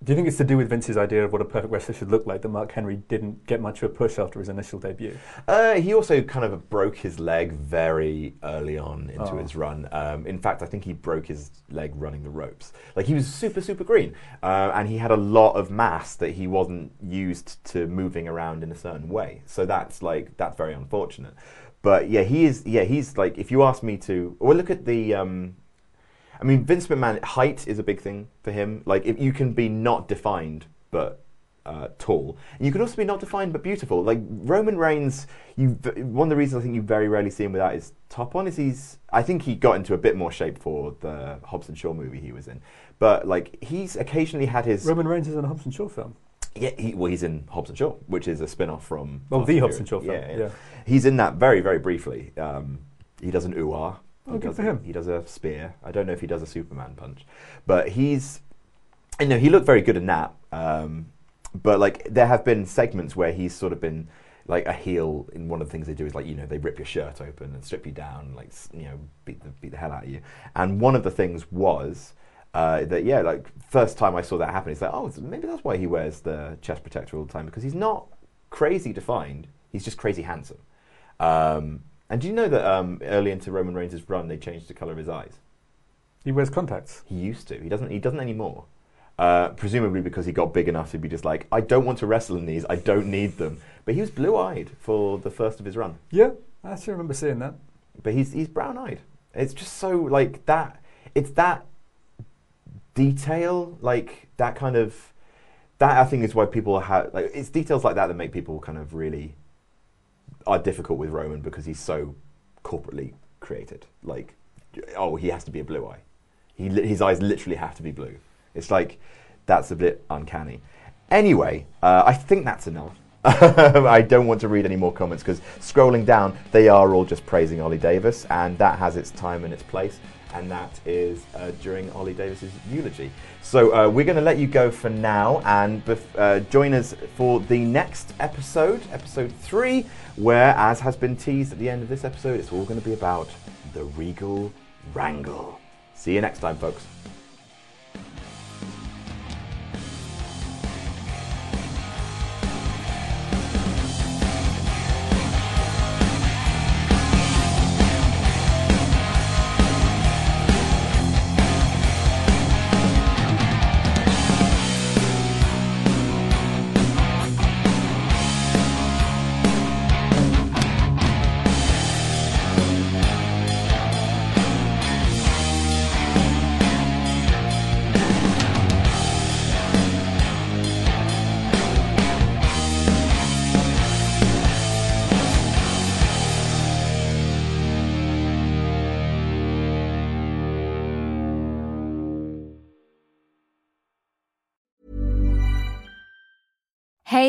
Do you think it's to do with Vince's idea of what a perfect wrestler should look like that Mark Henry didn't get much of a push after his initial debut? Uh, he also kind of broke his leg very early on into Oh. his run. Um, in fact, I think he broke his leg running the ropes. Like he was super, super green, uh, and he had a lot of mass that he wasn't used to moving around in a certain way. So that's like that's very unfortunate. But yeah, he is. Yeah, he's like if you ask me to, well, look at the. Um, I mean, Vince McMahon, height is a big thing for him. Like, if you can be not defined but uh, tall, you can also be not defined but beautiful. Like Roman Reigns, you one of the reasons I think you very rarely see him without his top on is he's. I think he got into a bit more shape for the Hobbs and Shaw movie he was in, but like he's occasionally had his. Roman Reigns is in a Hobbs and Shaw film. Yeah, he, well, he's in Hobbs and Shaw, which is a spin-off from. Oh, Fast the and Hobson Furious. Shaw film, yeah. He's in that very, very briefly. Um, he does an ooh ah. Oh, He good does for a- him. He does a spear. I don't know if he does a Superman punch, but he's. You know, he looked very good in that. Um, but like, there have been segments where he's sort of been like a heel. In one of the things they do is like, you know, they rip your shirt open and strip you down, like you know, beat the beat the hell out of you. And one of the things was. Uh, that yeah, like first time I saw that happen, it's like oh, maybe that's why he wears the chest protector all the time because he's not crazy defined. He's just crazy handsome. Um, and do you know that um, early into Roman Reigns' run, they changed the color of his eyes? He wears contacts. He used to. He doesn't. He doesn't anymore. Uh, presumably because he got big enough to be just like, I don't want to wrestle in these. I don't need them. But he was blue-eyed for the first of his run. Yeah, I actually remember seeing that. But he's he's brown-eyed. It's just so like that. It's that detail, like that kind of. That I think is why people have like it's details like that that make people kind of really are difficult with Roman because he's so corporately created. Like, oh, he has to be a blue eye. He li- his eyes literally have to be blue. It's like that's a bit uncanny. Anyway, uh, I think that's enough. I don't want to read any more comments because scrolling down, they are all just praising Ollie Davis, and that has its time and its place, and that is uh, during Ollie Davis's eulogy. So uh, we're going to let you go for now, and bef- uh, join us for the next episode, episode three, where, as has been teased at the end of this episode, it's all going to be about the Regal Wrangle. See you next time, folks.